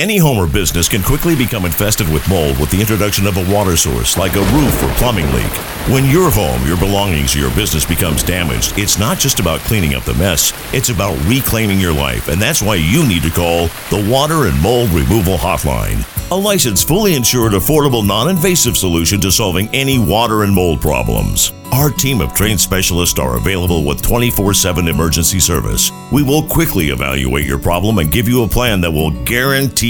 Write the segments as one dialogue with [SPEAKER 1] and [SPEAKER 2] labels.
[SPEAKER 1] Any home or business can quickly become infested with mold with the introduction of a water source like a roof or plumbing leak. When your home, your belongings, or your business becomes damaged, it's not just about cleaning up the mess, it's about reclaiming your life. And that's why you need to call the Water and Mold Removal Hotline. A licensed, fully insured, affordable, non invasive solution to solving any water and mold problems. Our team of trained specialists are available with 24 7 emergency service. We will quickly evaluate your problem and give you a plan that will guarantee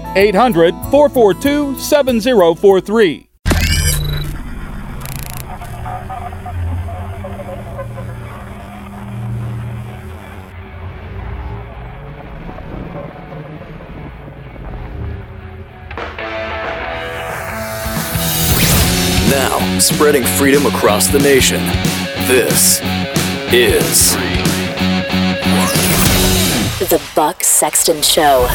[SPEAKER 2] 800 442 7043.
[SPEAKER 3] Now, spreading freedom across the nation. This is
[SPEAKER 4] The Buck Sexton Show.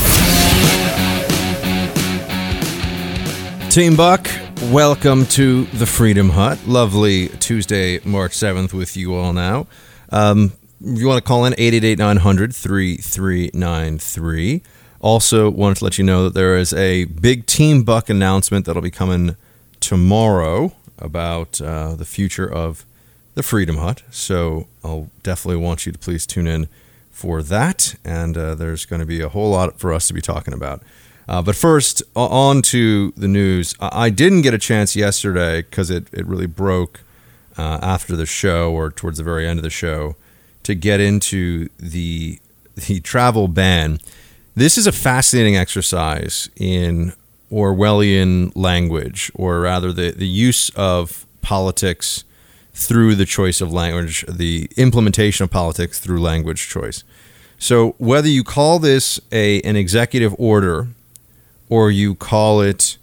[SPEAKER 5] Team Buck, welcome to the Freedom Hut. Lovely Tuesday, March 7th with you all now. Um, if you want to call in, 888 900 3393. Also, wanted to let you know that there is a big Team Buck announcement that'll be coming tomorrow about uh, the future of the Freedom Hut. So I'll definitely want you to please tune in for that. And uh, there's going to be a whole lot for us to be talking about. Uh, but first, on to the news. I didn't get a chance yesterday because it, it really broke uh, after the show or towards the very end of the show to get into the the travel ban. This is a fascinating exercise in Orwellian language, or rather, the, the use of politics through the choice of language, the implementation of politics through language choice. So, whether you call this a, an executive order or you call it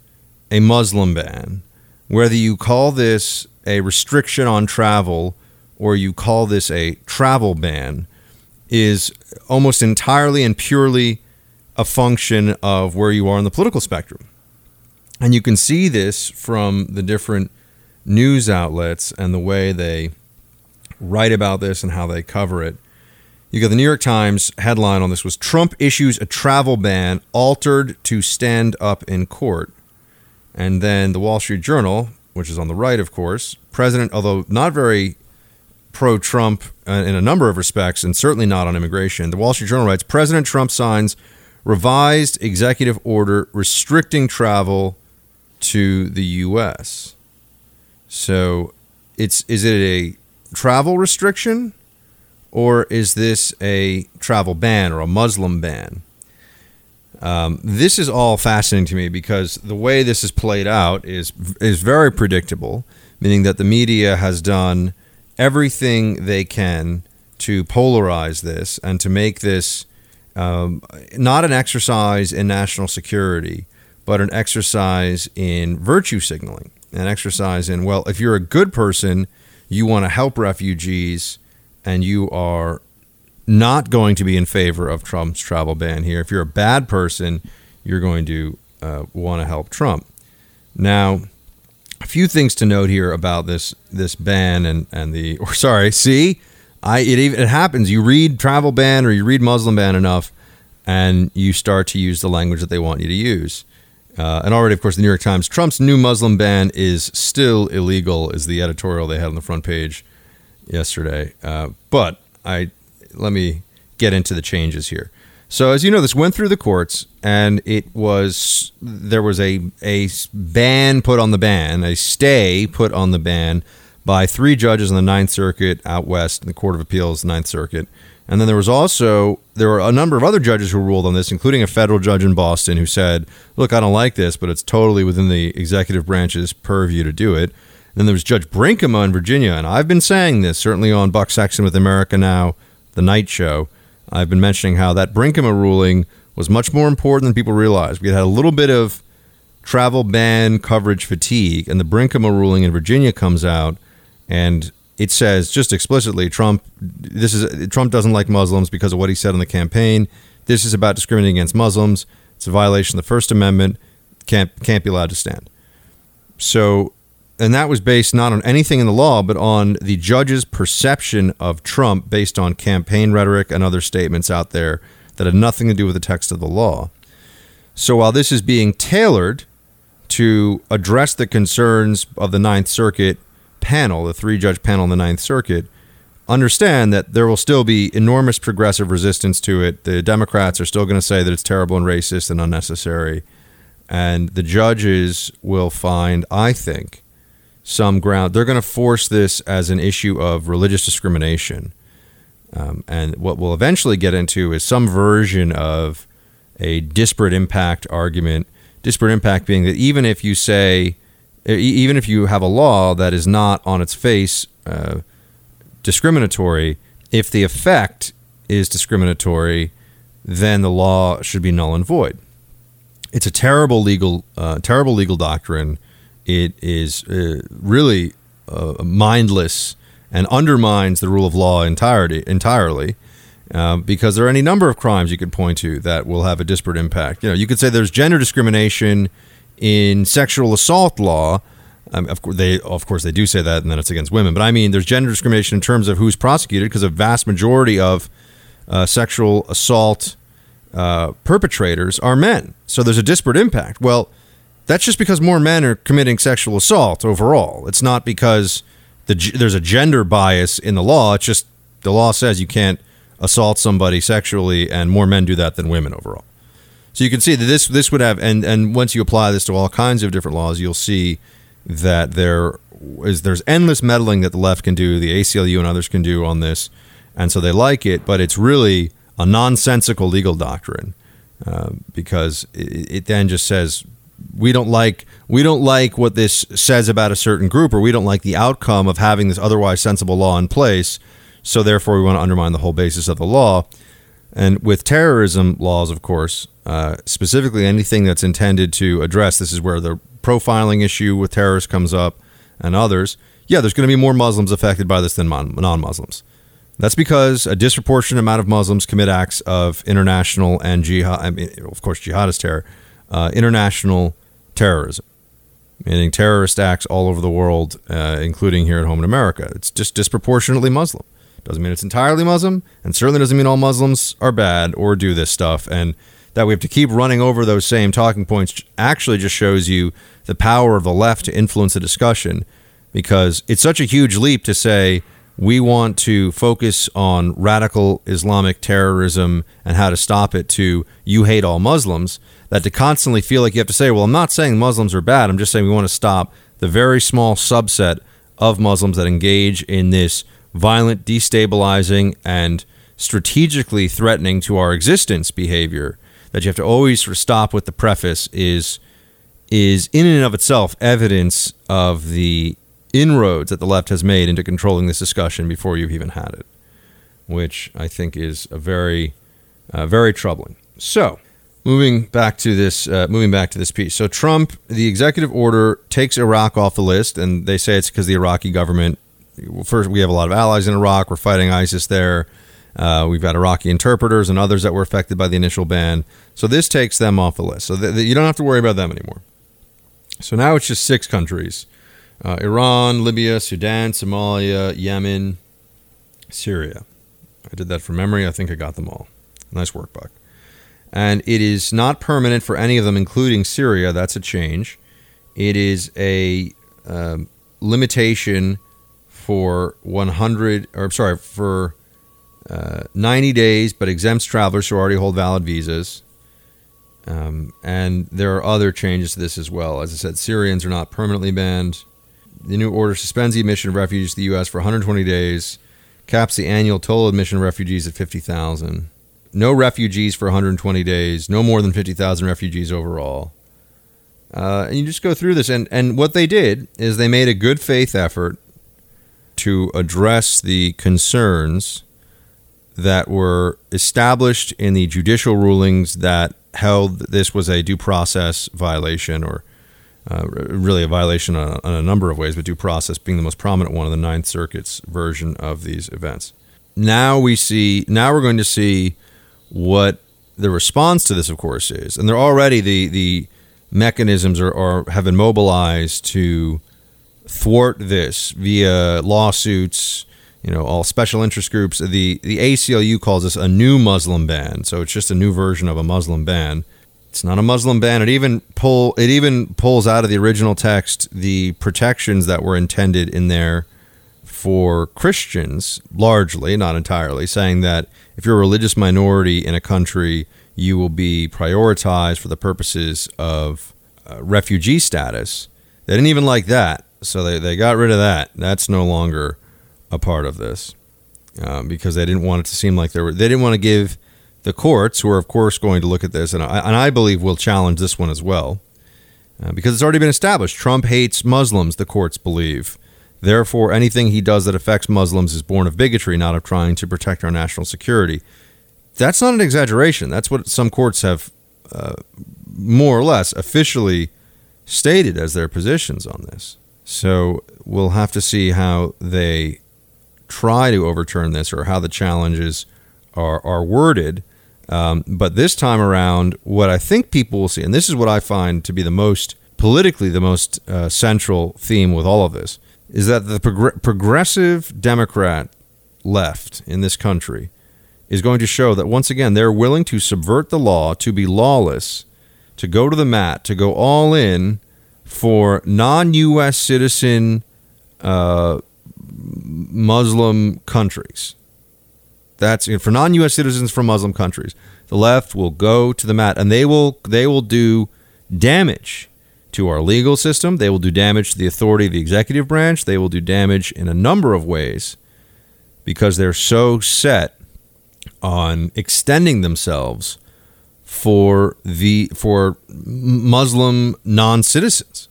[SPEAKER 5] a Muslim ban, whether you call this a restriction on travel or you call this a travel ban, is almost entirely and purely a function of where you are on the political spectrum. And you can see this from the different news outlets and the way they write about this and how they cover it. You got the New York Times headline on this was Trump issues a travel ban altered to stand up in court. And then the Wall Street Journal, which is on the right, of course, President, although not very pro Trump uh, in a number of respects, and certainly not on immigration, the Wall Street Journal writes President Trump signs revised executive order restricting travel to the U.S. So, it's is it a travel restriction, or is this a travel ban or a Muslim ban? Um, this is all fascinating to me because the way this is played out is is very predictable, meaning that the media has done everything they can to polarize this and to make this um, not an exercise in national security, but an exercise in virtue signaling, an exercise in, well, if you're a good person, you want to help refugees, and you are not going to be in favor of Trump's travel ban here. If you're a bad person, you're going to uh, want to help Trump. Now, a few things to note here about this this ban and and the or sorry, see, I it even it happens. You read travel ban or you read Muslim ban enough, and you start to use the language that they want you to use. Uh, and already, of course, the New York Times Trump's new Muslim ban is still illegal. Is the editorial they had on the front page yesterday. Uh, but I let me get into the changes here. So as you know, this went through the courts, and it was there was a a ban put on the ban, a stay put on the ban by three judges in the Ninth Circuit out west, in the Court of Appeals, Ninth Circuit, and then there was also there were a number of other judges who ruled on this, including a federal judge in Boston who said, "Look, I don't like this, but it's totally within the executive branch's purview to do it." Then there was Judge Brinkema in Virginia, and I've been saying this certainly on Buck Sexton with America Now, the night show. I've been mentioning how that Brinkema ruling was much more important than people realized. We had a little bit of travel ban coverage fatigue, and the Brinkema ruling in Virginia comes out, and it says just explicitly Trump this is Trump doesn't like Muslims because of what he said in the campaign. This is about discriminating against Muslims. It's a violation of the First Amendment. Can't can't be allowed to stand. So, and that was based not on anything in the law, but on the judge's perception of Trump based on campaign rhetoric and other statements out there that had nothing to do with the text of the law. So while this is being tailored to address the concerns of the Ninth Circuit panel, the three judge panel in the Ninth Circuit, understand that there will still be enormous progressive resistance to it. The Democrats are still going to say that it's terrible and racist and unnecessary. And the judges will find, I think, some ground. They're going to force this as an issue of religious discrimination. Um, and what we'll eventually get into is some version of a disparate impact argument. Disparate impact being that even if you say, even if you have a law that is not on its face uh, discriminatory, if the effect is discriminatory, then the law should be null and void. It's a terrible legal, uh, terrible legal doctrine. It is uh, really uh, mindless and undermines the rule of law entirety entirely. Um, because there are any number of crimes you could point to that will have a disparate impact. You know, you could say there's gender discrimination in sexual assault law, um, of course, they of course they do say that, and then it's against women. But I mean, there's gender discrimination in terms of who's prosecuted because a vast majority of uh, sexual assault uh, perpetrators are men. So there's a disparate impact. Well, that's just because more men are committing sexual assault overall. It's not because the, there's a gender bias in the law. It's just the law says you can't assault somebody sexually, and more men do that than women overall. So you can see that this this would have, and and once you apply this to all kinds of different laws, you'll see that there is there's endless meddling that the left can do, the ACLU and others can do on this, and so they like it, but it's really a nonsensical legal doctrine uh, because it, it then just says we don't like we don't like what this says about a certain group, or we don't like the outcome of having this otherwise sensible law in place, so therefore we want to undermine the whole basis of the law. And with terrorism laws, of course, uh, specifically anything that's intended to address this is where the profiling issue with terrorists comes up and others, yeah, there's going to be more Muslims affected by this than non Muslims. That's because a disproportionate amount of Muslims commit acts of international and jihad, I mean, of course, jihadist terror, uh, international terrorism, meaning terrorist acts all over the world, uh, including here at home in America. It's just disproportionately Muslim. Doesn't mean it's entirely Muslim, and certainly doesn't mean all Muslims are bad or do this stuff. And that we have to keep running over those same talking points actually just shows you the power of the left to influence the discussion because it's such a huge leap to say we want to focus on radical Islamic terrorism and how to stop it to you hate all Muslims that to constantly feel like you have to say, well, I'm not saying Muslims are bad. I'm just saying we want to stop the very small subset of Muslims that engage in this violent, destabilizing, and strategically threatening to our existence behavior that you have to always stop with the preface is is in and of itself evidence of the inroads that the left has made into controlling this discussion before you've even had it, which I think is a very uh, very troubling. So, moving back to this uh, moving back to this piece. So Trump, the executive order takes Iraq off the list, and they say it's because the Iraqi government. First, we have a lot of allies in Iraq. We're fighting ISIS there. Uh, we've got Iraqi interpreters and others that were affected by the initial ban. So this takes them off the list. So th- th- you don't have to worry about them anymore. So now it's just six countries uh, Iran, Libya, Sudan, Somalia, Yemen, Syria. I did that from memory. I think I got them all. Nice work, Buck. And it is not permanent for any of them, including Syria. That's a change. It is a um, limitation for 100, or I'm sorry, for uh, 90 days, but exempts travelers who already hold valid visas. Um, and there are other changes to this as well. As I said, Syrians are not permanently banned. The new order suspends the admission of refugees to the U.S. for 120 days, caps the annual total admission of refugees at 50,000. No refugees for 120 days, no more than 50,000 refugees overall. Uh, and you just go through this, and, and what they did is they made a good faith effort to address the concerns that were established in the judicial rulings that held that this was a due process violation or uh, really a violation on, on, a number of ways, but due process being the most prominent one of the Ninth Circuit's version of these events. Now we see, now we're going to see what the response to this, of course, is, and they're already the the mechanisms are, are have been mobilized to thwart this via lawsuits. You know, all special interest groups. The the ACLU calls this a new Muslim ban, so it's just a new version of a Muslim ban. It's not a Muslim ban. It even pull it even pulls out of the original text the protections that were intended in there for Christians, largely, not entirely, saying that if you're a religious minority in a country, you will be prioritized for the purposes of uh, refugee status. They didn't even like that, so they, they got rid of that. That's no longer a part of this um, because they didn't want it to seem like they were. They didn't want to give the courts, who are of course going to look at this, and I, and I believe will challenge this one as well, uh, because it's already been established. Trump hates Muslims. The courts believe. Therefore, anything he does that affects Muslims is born of bigotry, not of trying to protect our national security. That's not an exaggeration. That's what some courts have uh, more or less officially stated as their positions on this. So we'll have to see how they try to overturn this or how the challenges are, are worded. Um, but this time around, what I think people will see, and this is what I find to be the most politically the most uh, central theme with all of this, is that the prog- progressive Democrat left in this country is going to show that once again they're willing to subvert the law, to be lawless, to go to the mat, to go all in for non-U.S. citizen uh, Muslim countries. That's for non-U.S. citizens from Muslim countries. The left will go to the mat, and they will they will do damage to our legal system. They will do damage to the authority of the executive branch. They will do damage in a number of ways because they're so set on extending themselves for the for Muslim non-citizens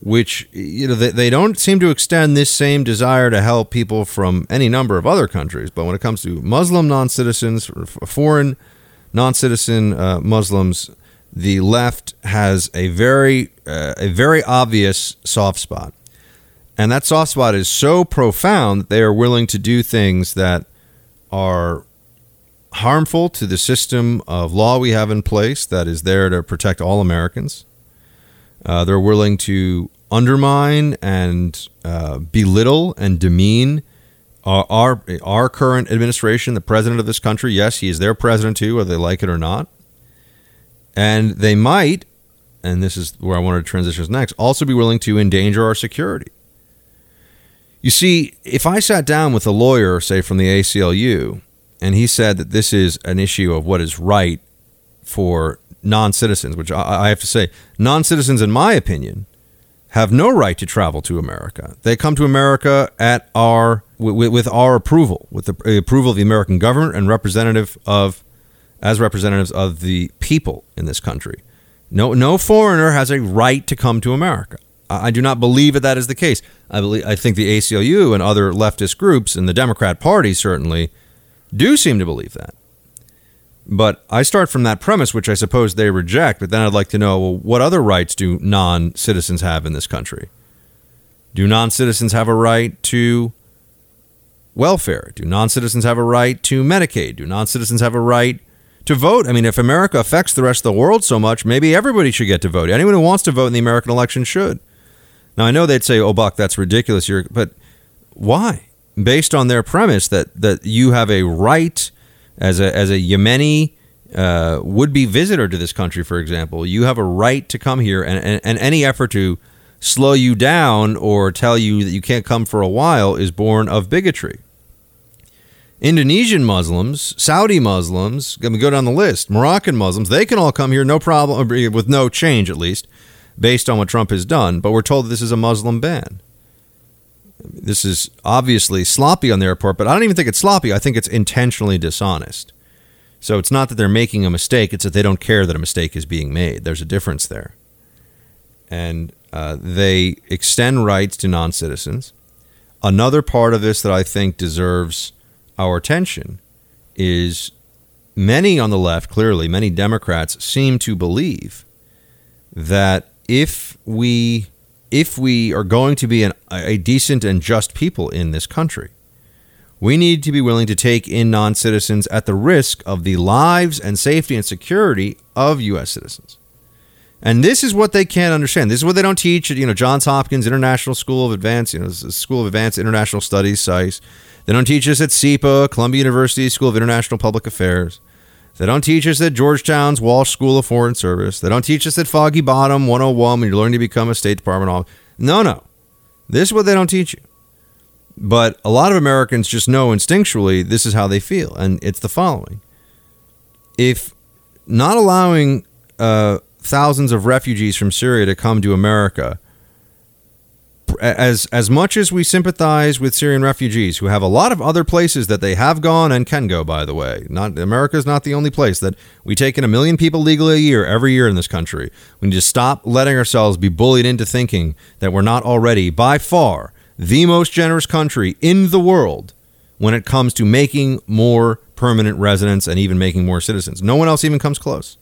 [SPEAKER 5] which you know they, they don't seem to extend this same desire to help people from any number of other countries but when it comes to Muslim non-citizens foreign non-citizen uh, Muslims the left has a very uh, a very obvious soft spot, and that soft spot is so profound that they are willing to do things that are harmful to the system of law we have in place that is there to protect all Americans. Uh, they're willing to undermine and uh, belittle and demean our, our, our current administration, the president of this country. Yes, he is their president too, whether they like it or not. And they might, and this is where I wanted to transition next, also be willing to endanger our security. You see, if I sat down with a lawyer, say from the ACLU, and he said that this is an issue of what is right for non citizens, which I have to say, non citizens, in my opinion, have no right to travel to America. They come to America at our with, with our approval, with the approval of the American government and representative of as representatives of the people in this country. No, no foreigner has a right to come to America. I do not believe that that is the case. I believe I think the ACLU and other leftist groups and the Democrat Party certainly do seem to believe that. But I start from that premise, which I suppose they reject. But then I'd like to know well, what other rights do non citizens have in this country? Do non citizens have a right to welfare? Do non citizens have a right to Medicaid? Do non citizens have a right to vote. I mean, if America affects the rest of the world so much, maybe everybody should get to vote. Anyone who wants to vote in the American election should. Now, I know they'd say, "Oh, Buck, that's ridiculous." You're, but why? Based on their premise that that you have a right as a as a Yemeni uh, would be visitor to this country, for example, you have a right to come here, and, and, and any effort to slow you down or tell you that you can't come for a while is born of bigotry. Indonesian Muslims, Saudi Muslims, going to go down the list, Moroccan Muslims, they can all come here no problem, with no change at least, based on what Trump has done. But we're told this is a Muslim ban. This is obviously sloppy on their part, but I don't even think it's sloppy. I think it's intentionally dishonest. So it's not that they're making a mistake, it's that they don't care that a mistake is being made. There's a difference there. And uh, they extend rights to non citizens. Another part of this that I think deserves our attention is many on the left, clearly, many Democrats seem to believe that if we if we are going to be an, a decent and just people in this country, we need to be willing to take in non citizens at the risk of the lives and safety and security of U.S. citizens. And this is what they can't understand. This is what they don't teach at you know Johns Hopkins International School of Advanced, you know, School of Advanced International Studies, SAIS. They don't teach us at SIPA, Columbia University School of International Public Affairs. They don't teach us at Georgetown's Walsh School of Foreign Service. They don't teach us at Foggy Bottom 101 when you're learning to become a State Department officer. No, no. This is what they don't teach you. But a lot of Americans just know instinctually this is how they feel. And it's the following If not allowing uh, thousands of refugees from Syria to come to America. As as much as we sympathize with Syrian refugees who have a lot of other places that they have gone and can go by the way. Not America is not the only place that we take in a million people legally a year every year in this country. We need to stop letting ourselves be bullied into thinking that we're not already by far the most generous country in the world when it comes to making more permanent residents and even making more citizens. No one else even comes close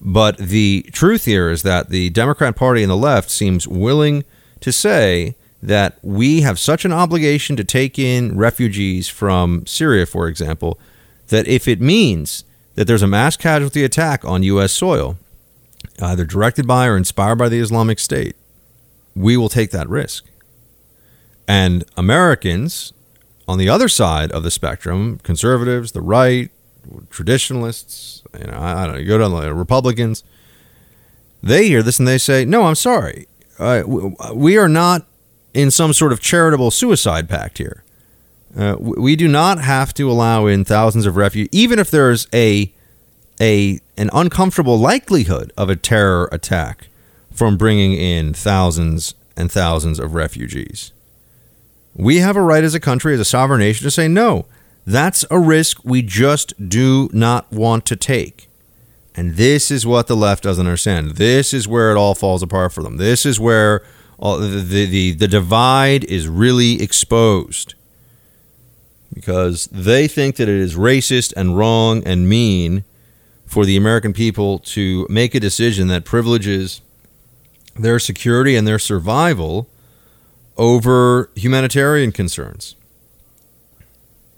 [SPEAKER 5] but the truth here is that the Democrat Party and the left seems willing to say that we have such an obligation to take in refugees from Syria, for example, that if it means that there's a mass casualty attack on U.S. soil, either directed by or inspired by the Islamic State, we will take that risk. And Americans on the other side of the spectrum, conservatives, the right, traditionalists, you know, I don't know, go down the Republicans, they hear this and they say, no, I'm sorry uh, we are not in some sort of charitable suicide pact here. Uh, we do not have to allow in thousands of refugees, even if there's a a an uncomfortable likelihood of a terror attack from bringing in thousands and thousands of refugees. We have a right as a country, as a sovereign nation, to say no. That's a risk we just do not want to take. And this is what the left doesn't understand. This is where it all falls apart for them. This is where all, the, the, the, the divide is really exposed. Because they think that it is racist and wrong and mean for the American people to make a decision that privileges their security and their survival over humanitarian concerns.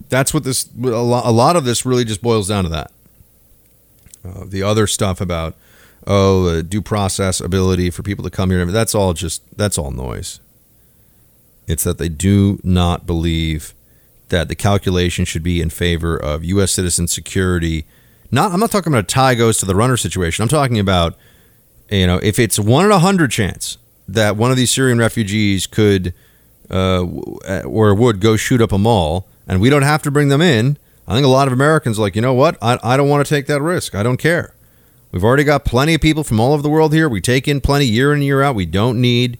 [SPEAKER 5] That's what this, a lot of this really just boils down to that. Uh, the other stuff about oh the due process ability for people to come here that's all just that's all noise. It's that they do not believe that the calculation should be in favor of U.S. citizen security. Not I'm not talking about a tie goes to the runner situation. I'm talking about you know if it's one in a hundred chance that one of these Syrian refugees could uh, or would go shoot up a mall, and we don't have to bring them in I think a lot of Americans are like, you know what? I, I don't want to take that risk. I don't care. We've already got plenty of people from all over the world here. We take in plenty year in, year out. We don't need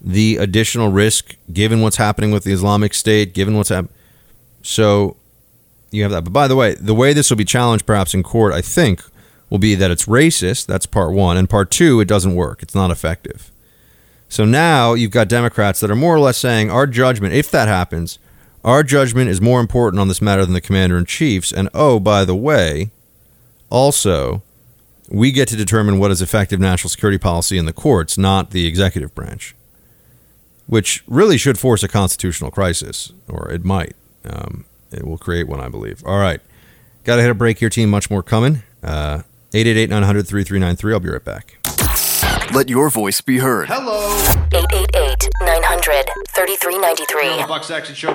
[SPEAKER 5] the additional risk given what's happening with the Islamic State, given what's happening. So you have that. But by the way, the way this will be challenged perhaps in court, I think, will be that it's racist. That's part one. And part two, it doesn't work. It's not effective. So now you've got Democrats that are more or less saying our judgment, if that happens, our judgment is more important on this matter than the commander in chief's. And oh, by the way, also, we get to determine what is effective national security policy in the courts, not the executive branch, which really should force a constitutional crisis, or it might. Um, it will create one, I believe. All right. Got to hit a break here, team. Much more coming. Uh, 888 900 3393. I'll be right back.
[SPEAKER 3] Let your voice be heard.
[SPEAKER 4] Hello. 888 900 3393.
[SPEAKER 3] Buck Sexton Show.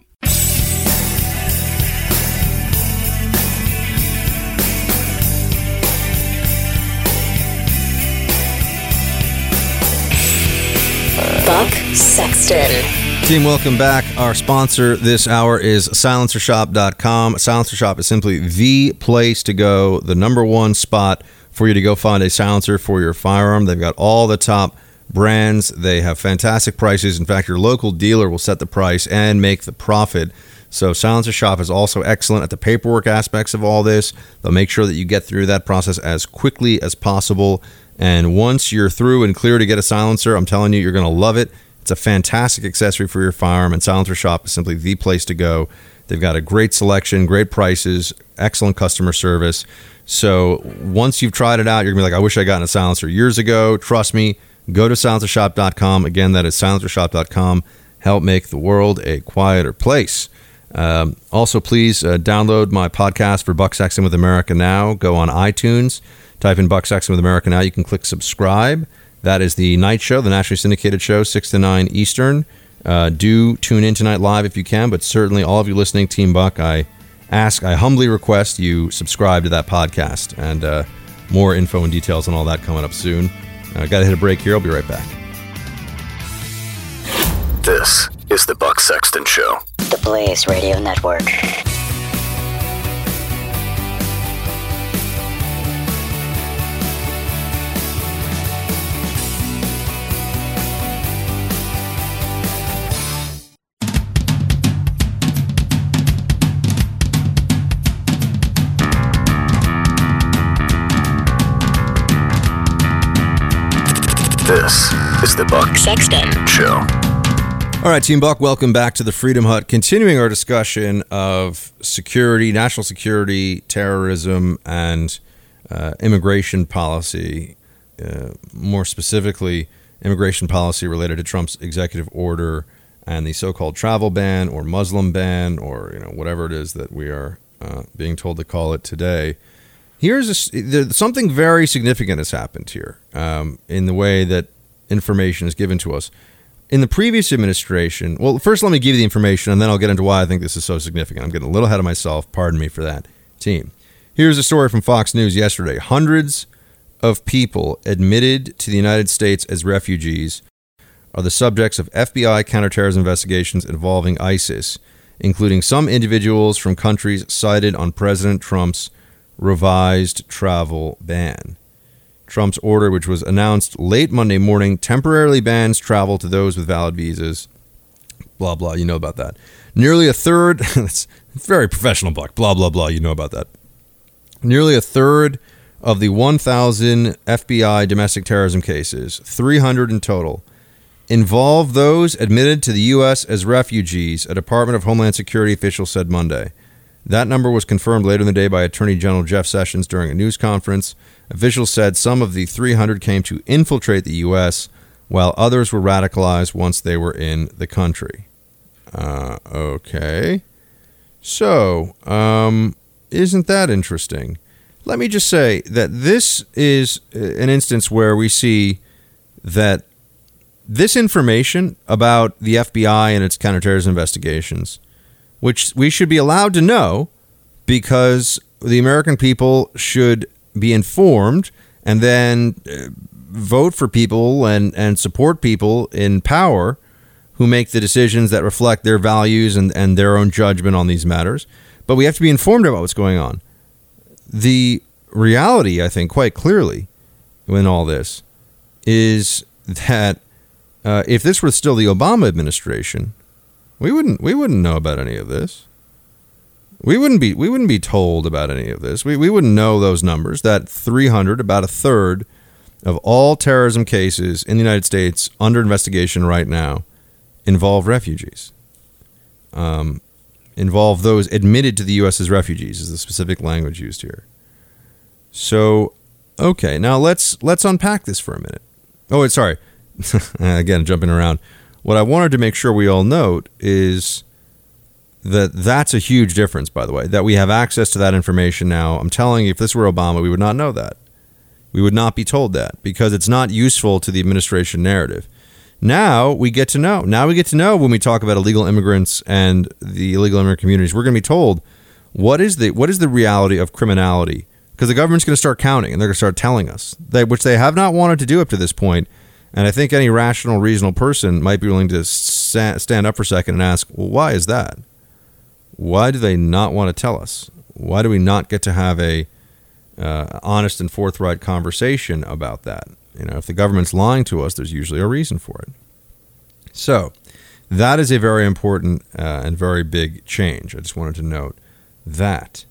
[SPEAKER 5] Team, welcome back. Our sponsor this hour is silencershop.com. Silencer Shop is simply the place to go, the number one spot for you to go find a silencer for your firearm. They've got all the top brands, they have fantastic prices. In fact, your local dealer will set the price and make the profit. So, Silencer Shop is also excellent at the paperwork aspects of all this. They'll make sure that you get through that process as quickly as possible. And once you're through and clear to get a silencer, I'm telling you, you're going to love it. It's a fantastic accessory for your firearm, and Silencer Shop is simply the place to go. They've got a great selection, great prices, excellent customer service. So once you've tried it out, you're to be like, I wish I got a silencer years ago. Trust me, go to silencershop.com. Again, that is silencershop.com. Help make the world a quieter place. Um, also, please uh, download my podcast for Buck Sexton with America Now. Go on iTunes, type in Buck Sexton with America Now. You can click subscribe. That is the night show, the nationally syndicated show, 6 to 9 Eastern. Uh, do tune in tonight live if you can, but certainly all of you listening, Team Buck, I ask, I humbly request you subscribe to that podcast. And uh, more info and details on all that coming up soon. I uh, got to hit a break here. I'll be right back.
[SPEAKER 3] This is the Buck Sexton Show.
[SPEAKER 4] The Blaze Radio Network.
[SPEAKER 3] This is the Buck
[SPEAKER 4] Sexton.
[SPEAKER 3] Show.
[SPEAKER 5] All right, Team Buck, welcome back to the Freedom Hut. Continuing our discussion of security, national security, terrorism, and uh, immigration policy. Uh, more specifically, immigration policy related to Trump's executive order and the so-called travel ban or Muslim ban or you know whatever it is that we are uh, being told to call it today. Here's a there, something very significant has happened here um, in the way that information is given to us in the previous administration, well, first let me give you the information and then I'll get into why I think this is so significant. I'm getting a little ahead of myself. Pardon me for that, team. Here's a story from Fox News yesterday. Hundreds of people admitted to the United States as refugees are the subjects of FBI counterterrorism investigations involving ISIS, including some individuals from countries cited on President Trump's revised travel ban. Trump's order, which was announced late Monday morning, temporarily bans travel to those with valid visas. Blah, blah. You know about that. Nearly a third, that's very professional, Buck. Blah, blah, blah. You know about that. Nearly a third of the 1,000 FBI domestic terrorism cases, 300 in total, involve those admitted to the U.S. as refugees, a Department of Homeland Security official said Monday. That number was confirmed later in the day by Attorney General Jeff Sessions during a news conference. Officials said some of the 300 came to infiltrate the U.S., while others were radicalized once they were in the country. Uh, okay. So, um, isn't that interesting? Let me just say that this is an instance where we see that this information about the FBI and its counterterrorism investigations, which we should be allowed to know because the American people should be informed and then uh, vote for people and, and support people in power who make the decisions that reflect their values and, and their own judgment on these matters. But we have to be informed about what's going on. The reality, I think, quite clearly in all this is that uh, if this were still the Obama administration, we wouldn't we wouldn't know about any of this. We wouldn't be we wouldn't be told about any of this. We we wouldn't know those numbers. That 300, about a third of all terrorism cases in the United States under investigation right now involve refugees. Um, involve those admitted to the U.S. as refugees, is the specific language used here. So, okay, now let's let's unpack this for a minute. Oh, wait, sorry. Again, jumping around. What I wanted to make sure we all note is that that's a huge difference, by the way, that we have access to that information now. I'm telling you, if this were Obama, we would not know that. We would not be told that because it's not useful to the administration narrative. Now we get to know. Now we get to know when we talk about illegal immigrants and the illegal immigrant communities. We're going to be told what is the what is the reality of criminality because the government's going to start counting and they're going to start telling us that which they have not wanted to do up to this point. And I think any rational, reasonable person might be willing to stand up for a second and ask, well, why is that? Why do they not want to tell us? Why do we not get to have a uh, honest and forthright conversation about that? You know, if the government's lying to us, there's usually a reason for it. So, that is a very important uh, and very big change. I just wanted to note that.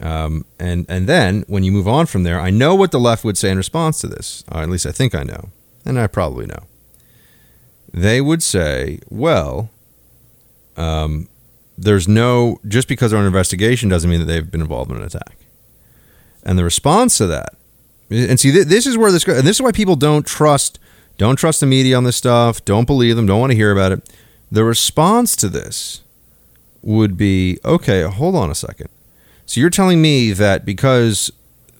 [SPEAKER 5] Um, and and then when you move on from there, I know what the left would say in response to this. Or at least I think I know, and I probably know. They would say, "Well, um, there's no just because they're an investigation doesn't mean that they've been involved in an attack. And the response to that, and see, this is where this goes, and this is why people don't trust, don't trust the media on this stuff, don't believe them, don't want to hear about it. The response to this would be, okay, hold on a second. So you're telling me that because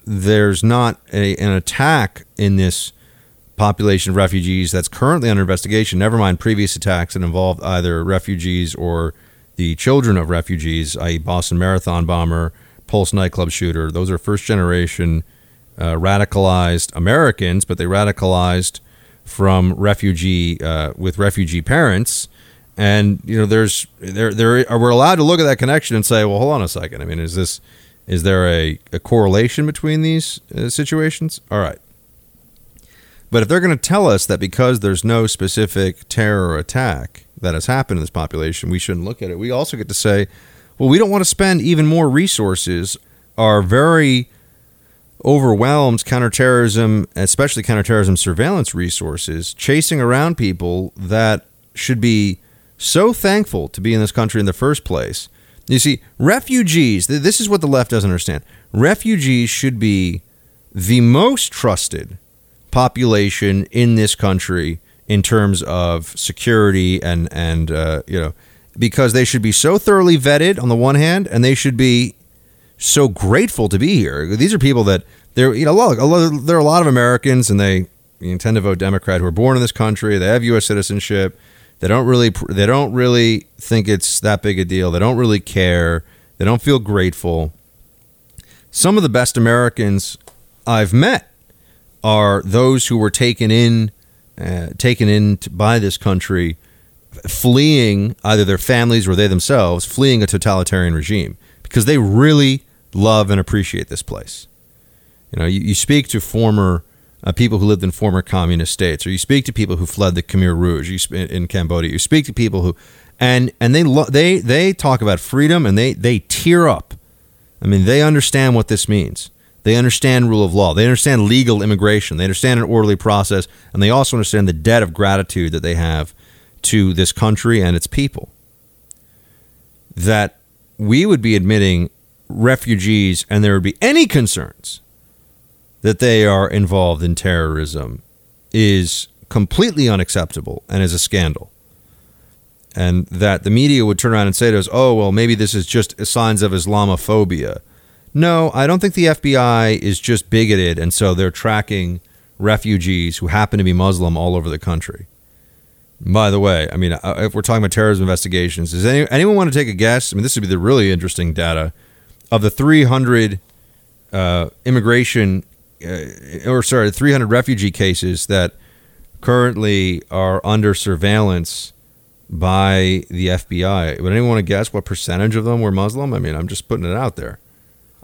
[SPEAKER 5] there's not a, an attack in this population of refugees that's currently under investigation, never mind previous attacks that involved either refugees or the children of refugees, i.e., Boston Marathon bomber, Pulse nightclub shooter. Those are first generation uh, radicalized Americans, but they radicalized from refugee uh, with refugee parents. And you know, there's there there are we're allowed to look at that connection and say, well, hold on a second. I mean, is this is there a, a correlation between these uh, situations? All right. But if they're going to tell us that because there's no specific terror attack, that has happened in this population, we shouldn't look at it. We also get to say, well, we don't want to spend even more resources. Our very overwhelmed counterterrorism, especially counterterrorism surveillance resources, chasing around people that should be so thankful to be in this country in the first place. You see, refugees, this is what the left doesn't understand. Refugees should be the most trusted population in this country in terms of security and and uh, you know because they should be so thoroughly vetted on the one hand, and they should be so grateful to be here. These are people that they're you know look, there are a lot of Americans, and they intend to vote Democrat who are born in this country. They have U.S. citizenship. They don't really they don't really think it's that big a deal. They don't really care. They don't feel grateful. Some of the best Americans I've met are those who were taken in uh, taken in by this country, fleeing either their families or they themselves, fleeing a totalitarian regime because they really love and appreciate this place. You know, you, you speak to former uh, people who lived in former communist states, or you speak to people who fled the Khmer Rouge you, in Cambodia. You speak to people who, and and they lo- they they talk about freedom and they they tear up. I mean, they understand what this means. They understand rule of law. They understand legal immigration. They understand an orderly process. And they also understand the debt of gratitude that they have to this country and its people. That we would be admitting refugees and there would be any concerns that they are involved in terrorism is completely unacceptable and is a scandal. And that the media would turn around and say to us, oh, well, maybe this is just signs of Islamophobia no, I don't think the FBI is just bigoted and so they're tracking refugees who happen to be Muslim all over the country. By the way, I mean, uh, if we're talking about terrorism investigations, does any, anyone want to take a guess? I mean, this would be the really interesting data of the 300 uh, immigration, uh, or sorry, 300 refugee cases that currently are under surveillance by the FBI. Would anyone want to guess what percentage of them were Muslim? I mean, I'm just putting it out there.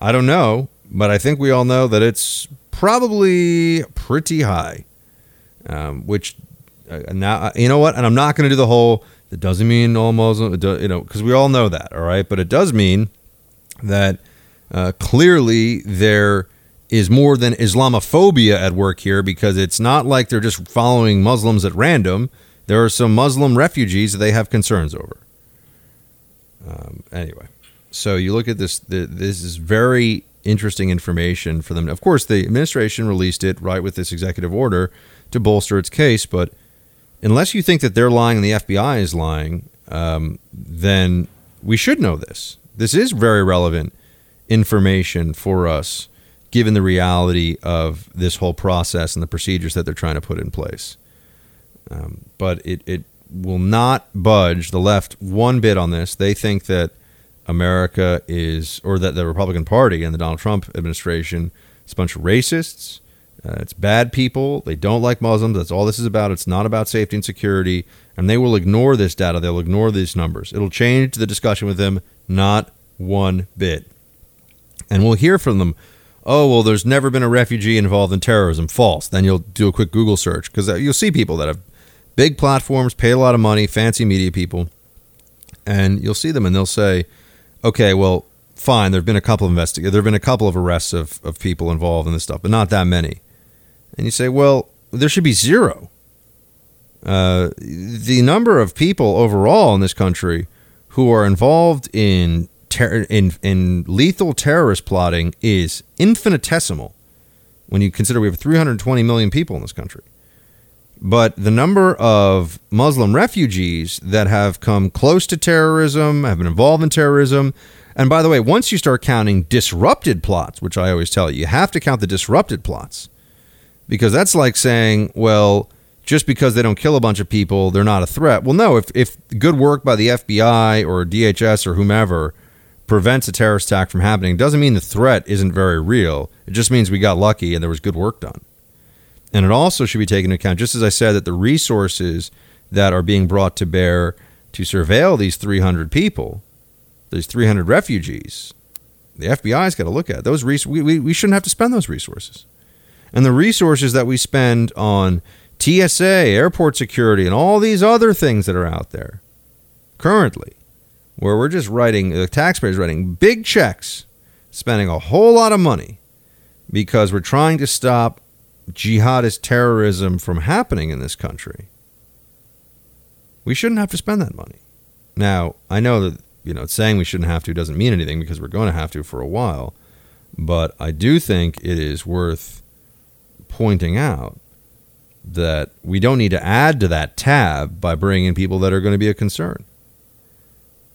[SPEAKER 5] I don't know, but I think we all know that it's probably pretty high. Um, which uh, now uh, you know what, and I'm not going to do the whole. It doesn't mean all Muslim, you know, because we all know that, all right. But it does mean that uh, clearly there is more than Islamophobia at work here, because it's not like they're just following Muslims at random. There are some Muslim refugees that they have concerns over. Um, anyway, so you look at this. The, this is very interesting information for them. Of course, the administration released it right with this executive order to bolster its case, but unless you think that they're lying and the FBI is lying, um, then we should know this. This is very relevant information for us, given the reality of this whole process and the procedures that they're trying to put in place. Um, but it, it will not budge the left one bit on this. They think that America is, or that the Republican Party and the Donald Trump administration is a bunch of racists. Uh, it's bad people. They don't like Muslims. That's all this is about. It's not about safety and security. And they will ignore this data. They'll ignore these numbers. It'll change the discussion with them not one bit. And we'll hear from them. Oh, well, there's never been a refugee involved in terrorism. False. Then you'll do a quick Google search because uh, you'll see people that have big platforms, pay a lot of money, fancy media people, and you'll see them and they'll say, okay, well, fine, there have been a couple of investigators, there have been a couple of arrests of, of people involved in this stuff, but not that many. And you say, well, there should be zero. Uh, the number of people overall in this country who are involved in ter- in in lethal terrorist plotting is infinitesimal. When you consider we have 320 million people in this country, but the number of Muslim refugees that have come close to terrorism, have been involved in terrorism, and by the way, once you start counting disrupted plots, which I always tell you, you have to count the disrupted plots because that's like saying, well, just because they don't kill a bunch of people, they're not a threat. Well, no, if, if good work by the FBI or DHS or whomever prevents a terrorist attack from happening, doesn't mean the threat isn't very real. It just means we got lucky and there was good work done. And it also should be taken into account, just as I said, that the resources that are being brought to bear to surveil these 300 people, these 300 refugees, the FBI's got to look at those. Res- we, we, we shouldn't have to spend those resources. And the resources that we spend on TSA, airport security, and all these other things that are out there currently, where we're just writing, the taxpayers writing big checks, spending a whole lot of money because we're trying to stop jihadist terrorism from happening in this country. We shouldn't have to spend that money. Now, I know that, you know, saying we shouldn't have to doesn't mean anything because we're going to have to for a while, but I do think it is worth pointing out that we don't need to add to that tab by bringing in people that are going to be a concern.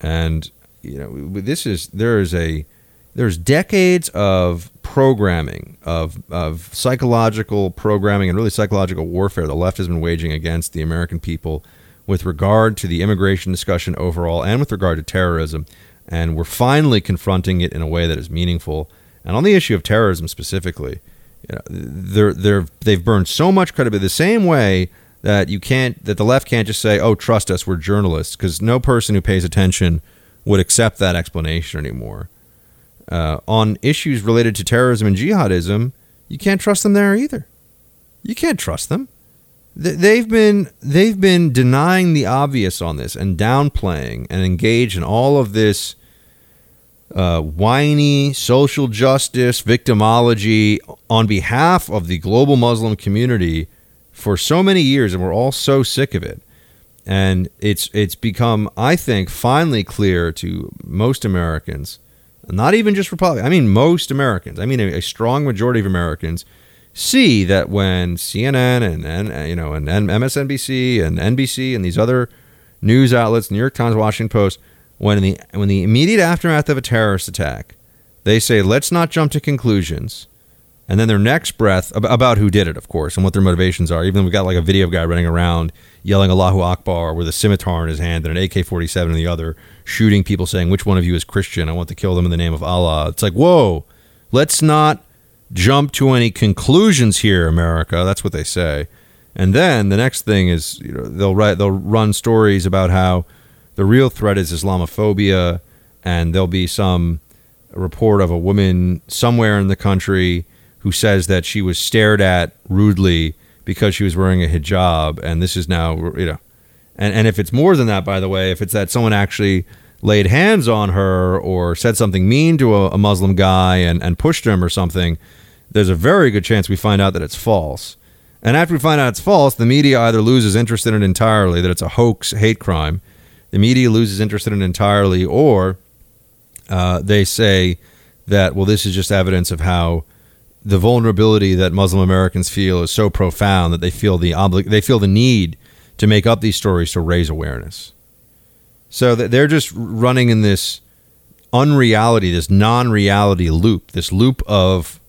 [SPEAKER 5] And you know, this is there is a there's decades of programming of of psychological programming and really psychological warfare the left has been waging against the American people with regard to the immigration discussion overall and with regard to terrorism. And we're finally confronting it in a way that is meaningful. And on the issue of terrorism specifically, you know, they're they're they've burned so much credibility the same way that you can't that the left can't just say, "Oh, trust us, we're journalists," because no person who pays attention would accept that explanation anymore. Uh, on issues related to terrorism and jihadism, you can't trust them there either. You can't trust them. They've been they've been denying the obvious on this and downplaying and engaged in all of this uh, whiny social justice victimology on behalf of the global Muslim community for so many years, and we're all so sick of it. And it's it's become, I think, finally clear to most Americans, not even just Republicans. I mean, most Americans. I mean, a, a strong majority of Americans see that when CNN and, and uh, you know and, and MSNBC and NBC and these other news outlets, New York Times, Washington Post, when in the when the immediate aftermath of a terrorist attack, they say let's not jump to conclusions, and then their next breath about who did it, of course, and what their motivations are. Even though we got like a video guy running around yelling Allahu Akbar with a scimitar in his hand and an AK-47 in the other, shooting people, saying which one of you is Christian? I want to kill them in the name of Allah. It's like whoa, let's not jump to any conclusions here, America. That's what they say. And then the next thing is you know, they'll write they'll run stories about how the real threat is Islamophobia, and there'll be some report of a woman somewhere in the country who says that she was stared at rudely because she was wearing a hijab, and this is now you know, and and if it's more than that, by the way, if it's that someone actually laid hands on her or said something mean to a, a Muslim guy and, and pushed him or something, there's a very good chance we find out that it's false. And after we find out it's false, the media either loses interest in it entirely, that it's a hoax, hate crime, the media loses interest in it entirely, or uh, they say that well, this is just evidence of how the vulnerability that Muslim Americans feel is so profound that they feel the obli- they feel the need to make up these stories to raise awareness. So that they're just running in this unreality, this non-reality loop, this loop of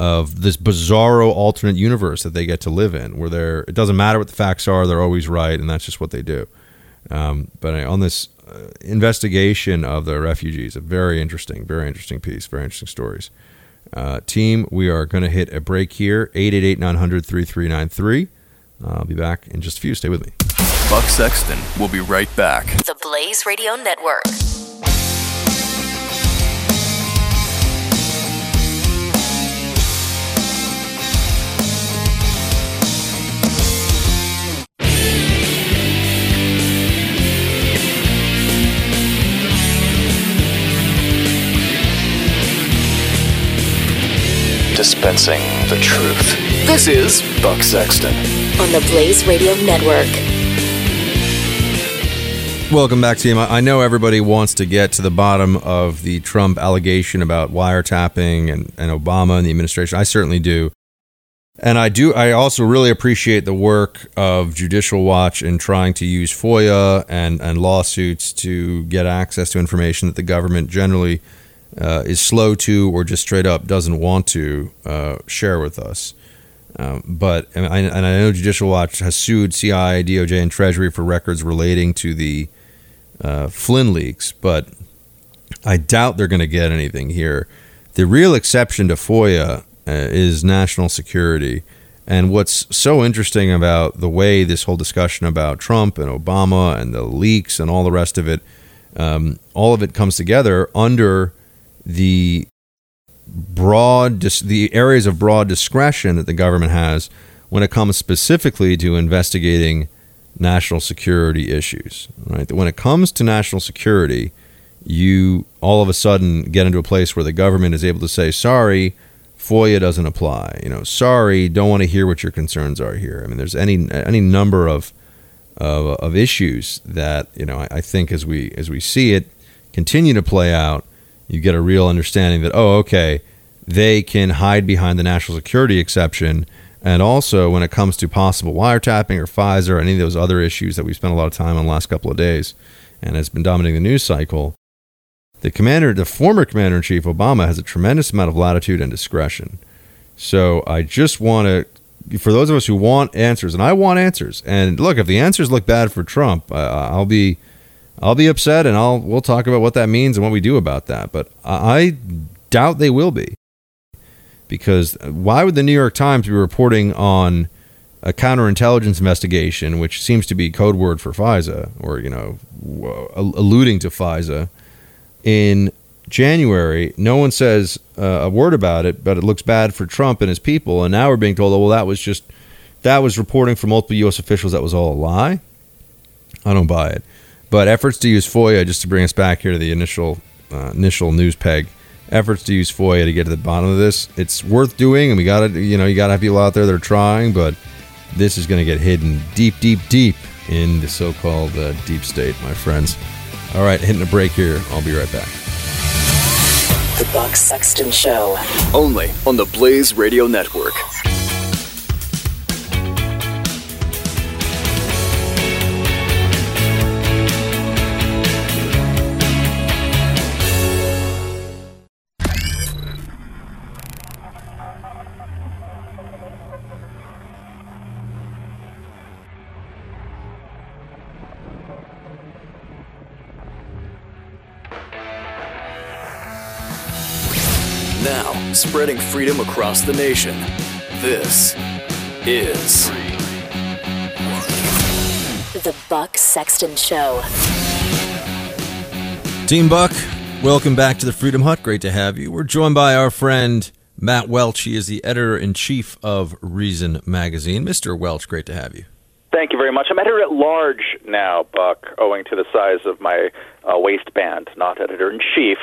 [SPEAKER 5] of this bizarro alternate universe that they get to live in, where they're it doesn't matter what the facts are, they're always right, and that's just what they do. Um, but on this uh, investigation of the refugees, a very interesting, very interesting piece, very interesting stories. Uh, team, we are going to hit a break here. 888 900 3393. I'll be back in just a few. Stay with me.
[SPEAKER 3] Buck Sexton will be right back.
[SPEAKER 4] The Blaze Radio Network.
[SPEAKER 3] Dispensing the truth. This is Buck Sexton.
[SPEAKER 4] On the Blaze Radio Network.
[SPEAKER 5] Welcome back, team. I I know everybody wants to get to the bottom of the Trump allegation about wiretapping and, and Obama and the administration. I certainly do. And I do. I also really appreciate the work of Judicial Watch in trying to use FOIA and, and lawsuits to get access to information that the government generally uh, is slow to or just straight up doesn't want to uh, share with us. Um, but and I, and I know Judicial Watch has sued CIA, DOJ, and Treasury for records relating to the uh, Flynn leaks, but I doubt they're going to get anything here. The real exception to FOIA uh, is national security. And what's so interesting about the way this whole discussion about Trump and Obama and the leaks and all the rest of it, um, all of it comes together under the broad, the areas of broad discretion that the government has when it comes specifically to investigating national security issues. Right, that when it comes to national security, you all of a sudden get into a place where the government is able to say, "Sorry, FOIA doesn't apply." You know, "Sorry, don't want to hear what your concerns are here." I mean, there's any any number of of, of issues that you know I, I think as we as we see it continue to play out, you get a real understanding that oh, okay, they can hide behind the national security exception. And also, when it comes to possible wiretapping or FISA or any of those other issues that we spent a lot of time on the last couple of days and has been dominating the news cycle, the commander, the former commander in chief, Obama, has a tremendous amount of latitude and discretion. So I just want to, for those of us who want answers, and I want answers. And look, if the answers look bad for Trump, I'll be, I'll be upset, and I'll we'll talk about what that means and what we do about that. But I doubt they will be, because why would the New York Times be reporting on a counterintelligence investigation, which seems to be code word for FISA, or you know, alluding to FISA, in January, no one says uh, a word about it, but it looks bad for Trump and his people. And now we're being told, oh, well, that was just that was reporting from multiple U.S. officials. That was all a lie. I don't buy it. But efforts to use FOIA, just to bring us back here to the initial uh, initial news peg, efforts to use FOIA to get to the bottom of this, it's worth doing, and we got to, you know, you got to have people out there that are trying, but this is going to get hidden deep, deep, deep in the so-called uh, deep state, my friends. All right, hitting a break here. I'll be right back.
[SPEAKER 4] The Buck Sexton Show.
[SPEAKER 3] Only on the Blaze Radio Network. Freedom across the nation. This is
[SPEAKER 4] The Buck Sexton Show.
[SPEAKER 5] Team Buck, welcome back to the Freedom Hut. Great to have you. We're joined by our friend Matt Welch. He is the editor in chief of Reason Magazine. Mr. Welch, great to have you.
[SPEAKER 6] Thank you very much. I'm editor at large now, Buck, owing to the size of my uh, waistband, not editor in chief.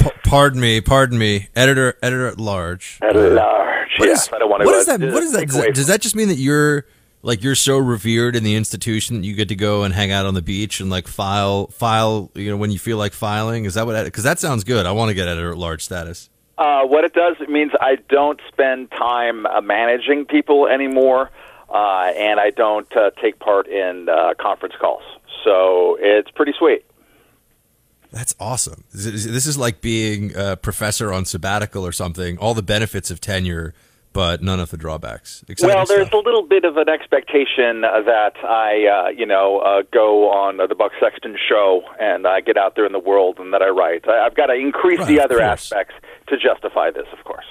[SPEAKER 5] P- pardon me, pardon me, editor, editor at large.
[SPEAKER 6] At large,
[SPEAKER 5] What
[SPEAKER 6] yes.
[SPEAKER 5] is-
[SPEAKER 6] I don't want to.
[SPEAKER 5] what
[SPEAKER 6] uh,
[SPEAKER 5] that? What is that? Does, that? does that just mean that you're like you're so revered in the institution that you get to go and hang out on the beach and like file file you know when you feel like filing is that what because that sounds good i want to get editor at large status
[SPEAKER 6] Uh, what it does, it means I don't spend time uh, managing people anymore, uh, and I don't uh, take part in uh, conference calls. So it's pretty sweet.
[SPEAKER 5] That's awesome this is, like being a professor on sabbatical or something all the benefits of tenure but none of the drawbacks Exciting
[SPEAKER 6] well, there's
[SPEAKER 5] stuff.
[SPEAKER 6] a little bit of an expectation that I, uh, you know, uh, go on the Buck Sexton show and I get out there in the world and that I write. I, I've got to increase
[SPEAKER 5] Right,
[SPEAKER 6] the other aspects to justify this, of course.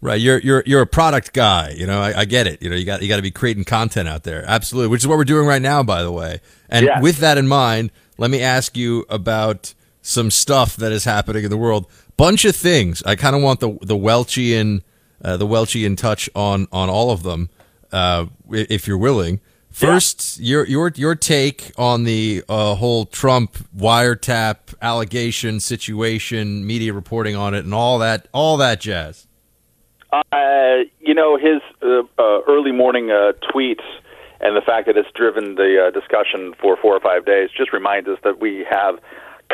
[SPEAKER 5] Right, you're you're you're a product guy. You know, I, I get it. You know, you got you got to be creating content out there. Absolutely, which is what we're doing right now, by the way. And
[SPEAKER 6] Yes.
[SPEAKER 5] with that in mind, let me ask you about some stuff that is happening in the world. Bunch of things. I kind of want the the Welchian uh, the Welchian touch on on all of them, uh, if you're willing. First, your your your take on the uh, whole Trump wiretap allegation situation, media reporting on it, and all that all that jazz.
[SPEAKER 6] Uh, you know, his uh, uh, early morning uh, tweets and the fact that it's driven the uh, discussion for four or five days just reminds us that we have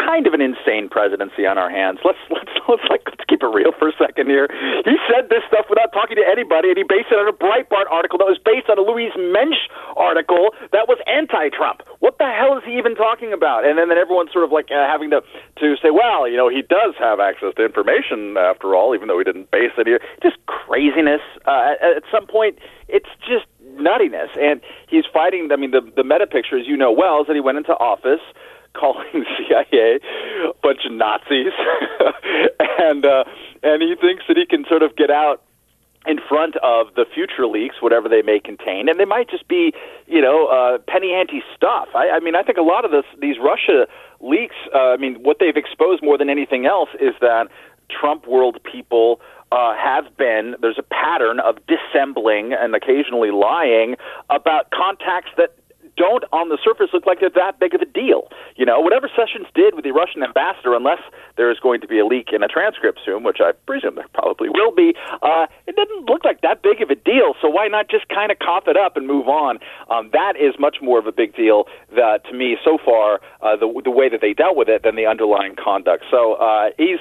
[SPEAKER 6] kind of an insane presidency on our hands. Let's let's let's like let's keep it real for a second here. He said this stuff without talking to anybody, and he based it on a Breitbart article that was based on a Louise Mensch article that was anti-Trump. What the hell is he even talking about? And then, then everyone's sort of like uh, having to to say, well, you know, he does have access to information after all, even though he didn't base it here. Just craziness. Uh, at, at some point, it's just nuttiness, and he's fighting. I mean, the the meta picture, as you know well, is that he went into office calling the CIA a bunch of Nazis, and uh, and he thinks that he can sort of get out in front of the future leaks, whatever they may contain, and they might just be, you know, uh, penny ante stuff. I, I mean, I think a lot of this, these Russia leaks. Uh, I mean, what they've exposed more than anything else is that Trump world people uh, have been. There's a pattern of dissembling and occasionally lying about contacts that don't on the surface look like they're that big of a deal. You know, whatever Sessions did with the Russian ambassador, unless there is going to be a leak in a transcript soon, which I presume there probably will be, uh, it didn't look like that big of a deal. So why not just kind of cough it up and move on? Um, that is much more of a big deal that, to me so far, uh, the the way that they dealt with it than the underlying conduct. So uh, he's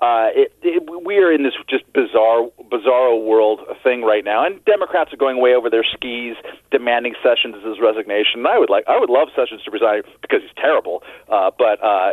[SPEAKER 6] uh, it, it, we are in this just bizarre, bizarro world thing right now, and Democrats are going way over their skis, demanding Sessions' resignation. And I would like, I would love Sessions to resign because he's terrible, uh, but. Uh,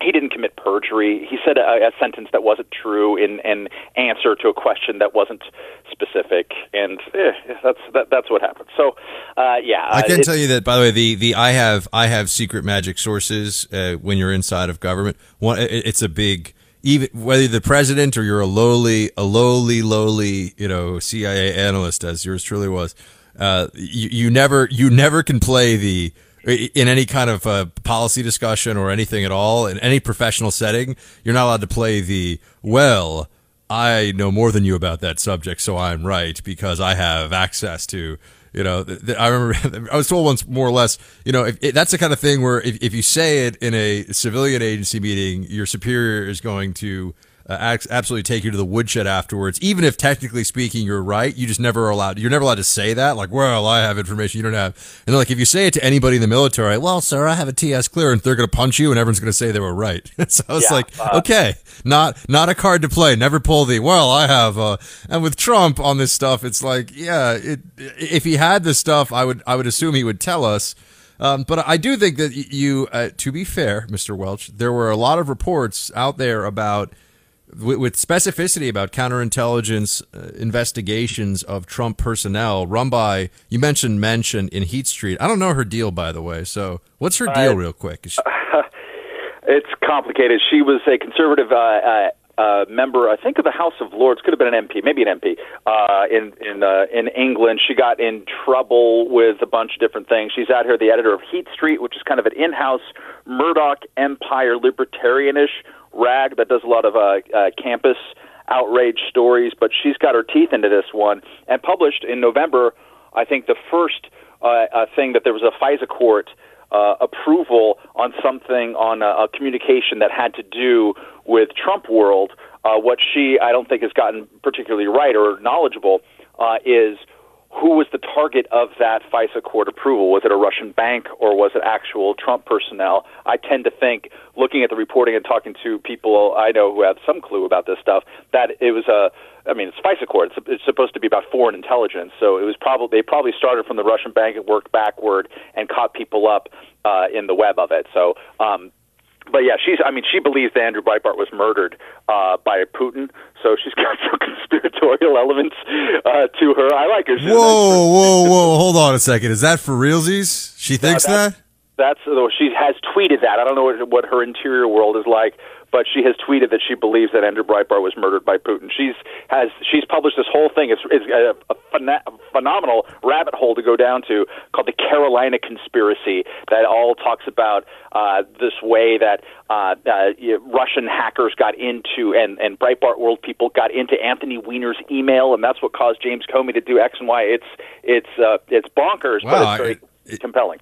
[SPEAKER 6] he didn't commit perjury. He said a, a sentence that wasn't true in in answer to a question that wasn't specific, and eh, that's that, that's what happened. So, uh, yeah,
[SPEAKER 5] I can tell you that, by the way, the, the I have I have secret magic sources uh, when you're inside of government. One, it, it's a big even whether the president or you're a lowly a lowly lowly you know CIA analyst as yours truly was. Uh, you, you never you never can play the in any kind of uh, policy discussion or anything at all in any professional setting. You're not allowed to play the well. I know more than you about that subject, so I'm right because I have access to. You know, th- th- I remember I was told once, more or less. You know, if, if that's the kind of thing where if, if you say it in a civilian agency meeting, your superior is going to uh, absolutely take you to the woodshed afterwards. Even if technically speaking you're right, you just never are allowed. You're never allowed to say that. Like, well, I have information you don't have. And like, if you say it to anybody in the military, well, sir, I have a TS clearance, they're going to punch you, and everyone's going to say they were right. so it's
[SPEAKER 6] Yeah,
[SPEAKER 5] like,
[SPEAKER 6] uh,
[SPEAKER 5] okay, not not a card to play. Never pull the well. I have. Uh, and with Trump on this stuff, it's like, yeah, it, if he had this stuff, I would I would assume he would tell us. Um, but I do think that you, uh, to be fair, Mr. Welch, there were a lot of reports out there about with, with specificity about counterintelligence uh, investigations of Trump personnel run by you mentioned Mensch in Heat Street. I don't know her deal by the way. So what's her deal, real quick? She-
[SPEAKER 6] It's complicated. She was a conservative uh, uh, uh, member, I think, of the House of Lords. Could have been an MP, maybe an MP uh, in in uh, in England. She got in trouble with a bunch of different things. She's out here, the editor of Heat Street, which is kind of an in-house Murdoch Empire libertarianish rag that does a lot of uh, uh, campus outrage stories. But she's got her teeth into this one and published in November. I think the first uh, uh, thing that there was a FISA court uh, approval on something on a, a communication that had to do with Trump World. Uh, what she, I don't think, has gotten particularly right or knowledgeable uh, is who was the target of that FISA court approval? Was it a Russian bank or was it actual Trump personnel? I tend to think, looking at the reporting and talking to people I know who have some clue about this stuff, that it was a I mean, it's FISA court. It's, it's supposed to be about foreign intelligence, so it was probably they probably started from the Russian bank and worked backward and caught people up uh, in the web of it. So, um, but yeah, she's. I mean, she believes that Andrew Breitbart was murdered uh, by Putin, so she's got some conspiratorial elements uh, to her. I like her. She's
[SPEAKER 5] Whoa, whoa, whoa! Hold on a second. Is that for realsies? She thinks that.
[SPEAKER 6] That's though she has tweeted that. I don't know what, what her interior world is like, but she has tweeted that she believes that Andrew Breitbart was murdered by Putin. She's has she's published this whole thing. It's, it's a, a phena- phenomenal rabbit hole to go down to called the Carolina conspiracy that all talks about uh, this way that uh, uh, Russian hackers got into and and Breitbart world people got into Anthony Weiner's email, and that's what caused James Comey to do X and Y. It's it's uh, it's bonkers,
[SPEAKER 5] Wow,
[SPEAKER 6] but it's very
[SPEAKER 5] it-
[SPEAKER 6] compelling.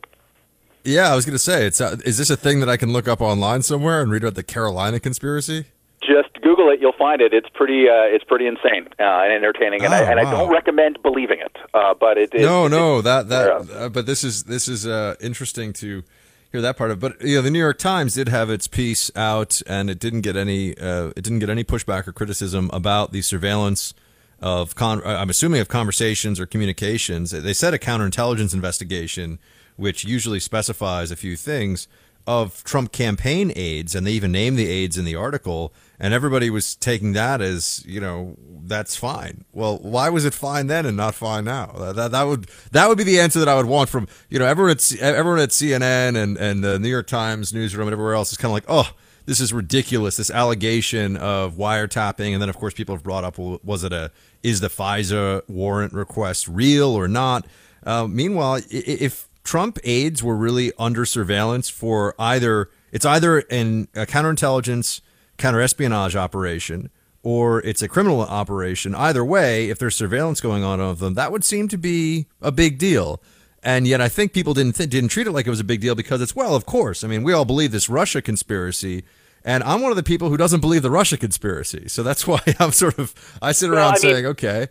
[SPEAKER 5] Yeah, I was going to say, it's uh, is this a thing that I can look up online somewhere and read about the Carolina conspiracy?
[SPEAKER 6] Just Google it; you'll find it. It's pretty, uh, it's pretty insane uh, and entertaining, and, I,
[SPEAKER 5] Oh,
[SPEAKER 6] and I don't recommend believing it. Uh, but it, it
[SPEAKER 5] no,
[SPEAKER 6] it-
[SPEAKER 5] no, that that. Uh, but this is this is uh, interesting to hear that part of. But you know, the New York Times did have its piece out, and it didn't get any uh, it didn't get any pushback or criticism about the surveillance of con. I'm assuming of conversations or communications. They said a counterintelligence investigation, which usually specifies a few things of Trump campaign aides, and they even named the aides in the article. And everybody was taking that as you know that's fine. Well, why was it fine then and not fine now? That, that, that would that would be the answer that I would want from you know everyone at everyone at CNN and and the New York Times newsroom and everywhere else is kind of like oh this is ridiculous this allegation of wiretapping and then of course people have brought up well, was it a is the FISA warrant request real or not? Uh, meanwhile, if Trump aides were really under surveillance for either it's either an, a counterintelligence counterespionage operation or it's a criminal operation. Either way, if there's surveillance going on of them, that would seem to be a big deal. And yet, I think people didn't th- didn't treat it like it was a big deal because it's well, of course. I mean, we all believe this Russia conspiracy, and I'm one of the people who doesn't believe the Russia conspiracy. So that's why I'm sort of I sit
[SPEAKER 6] Well,
[SPEAKER 5] around
[SPEAKER 6] I mean-
[SPEAKER 5] saying, okay,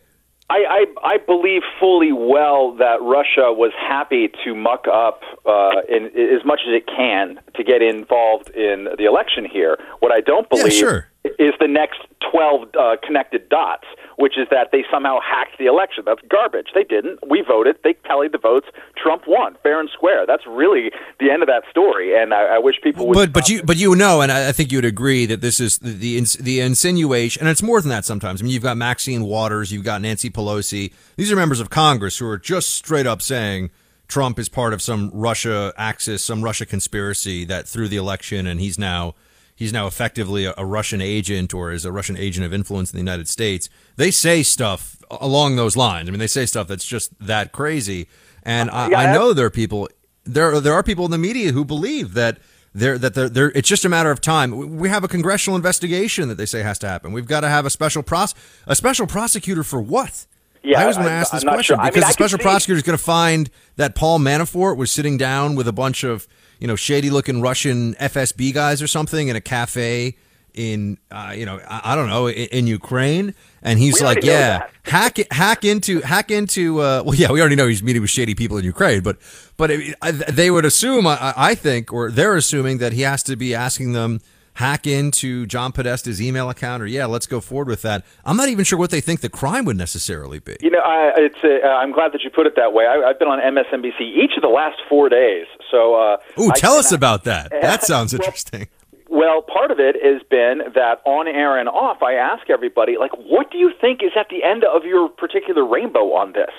[SPEAKER 6] I, I, I believe fully well that Russia was happy to muck up uh, in, as much as it can to get involved in the election here. What I don't
[SPEAKER 5] Yeah,
[SPEAKER 6] believe
[SPEAKER 5] sure.
[SPEAKER 6] is the next 12 uh, connected dots, which is that they somehow hacked the election. That's garbage. They didn't. We voted. They tallied the votes. Trump won, fair and square. That's really the end of that story. And I, I wish people would.
[SPEAKER 5] But but you but you know, and I, I think you would agree that this is the the, the insinuation, and it's more than that. Sometimes I mean, you've got Maxine Waters, you've got Nancy Pelosi. These are members of Congress who are just straight up saying Trump is part of some Russia axis, some Russia conspiracy that threw the election, and he's now he's now effectively a, a Russian agent or is a Russian agent of influence in the United States. They say stuff along those lines. I mean, they say stuff that's just that crazy. And I,
[SPEAKER 6] Yeah,
[SPEAKER 5] I know there are people there there are people in the media who believe that they're that they're, they're it's just a matter of time. We- have a congressional investigation that they say has to happen. We've got to have a special pros a special prosecutor for what?
[SPEAKER 6] Yeah,
[SPEAKER 5] I was going to ask this question
[SPEAKER 6] sure. I mean,
[SPEAKER 5] because the special prosecutor is going to find that Paul Manafort was sitting down with a bunch of you know shady looking Russian FSB guys or something in a cafe in uh, you know I, I don't know in, in Ukraine, and he's
[SPEAKER 6] We
[SPEAKER 5] like, yeah, hack hack into hack into. Uh, well, yeah, we already know he's meeting with shady people in Ukraine, but but it, I, they would assume, I, I think, or they're assuming that he has to be asking them hack into John Podesta's email account, or yeah, let's go forward with that. I'm not even sure what they think the crime would necessarily be.
[SPEAKER 6] You know, I, it's. Uh, I'm glad that you put it that way. I, I've been on MSNBC each of the last four days. So, uh,
[SPEAKER 5] Ooh,
[SPEAKER 6] I
[SPEAKER 5] tell us
[SPEAKER 6] cannot-
[SPEAKER 5] about that. That sounds interesting.
[SPEAKER 6] Well, part of it has been that on air and off, I ask everybody, like, what do you think is at the end of your particular rainbow on this?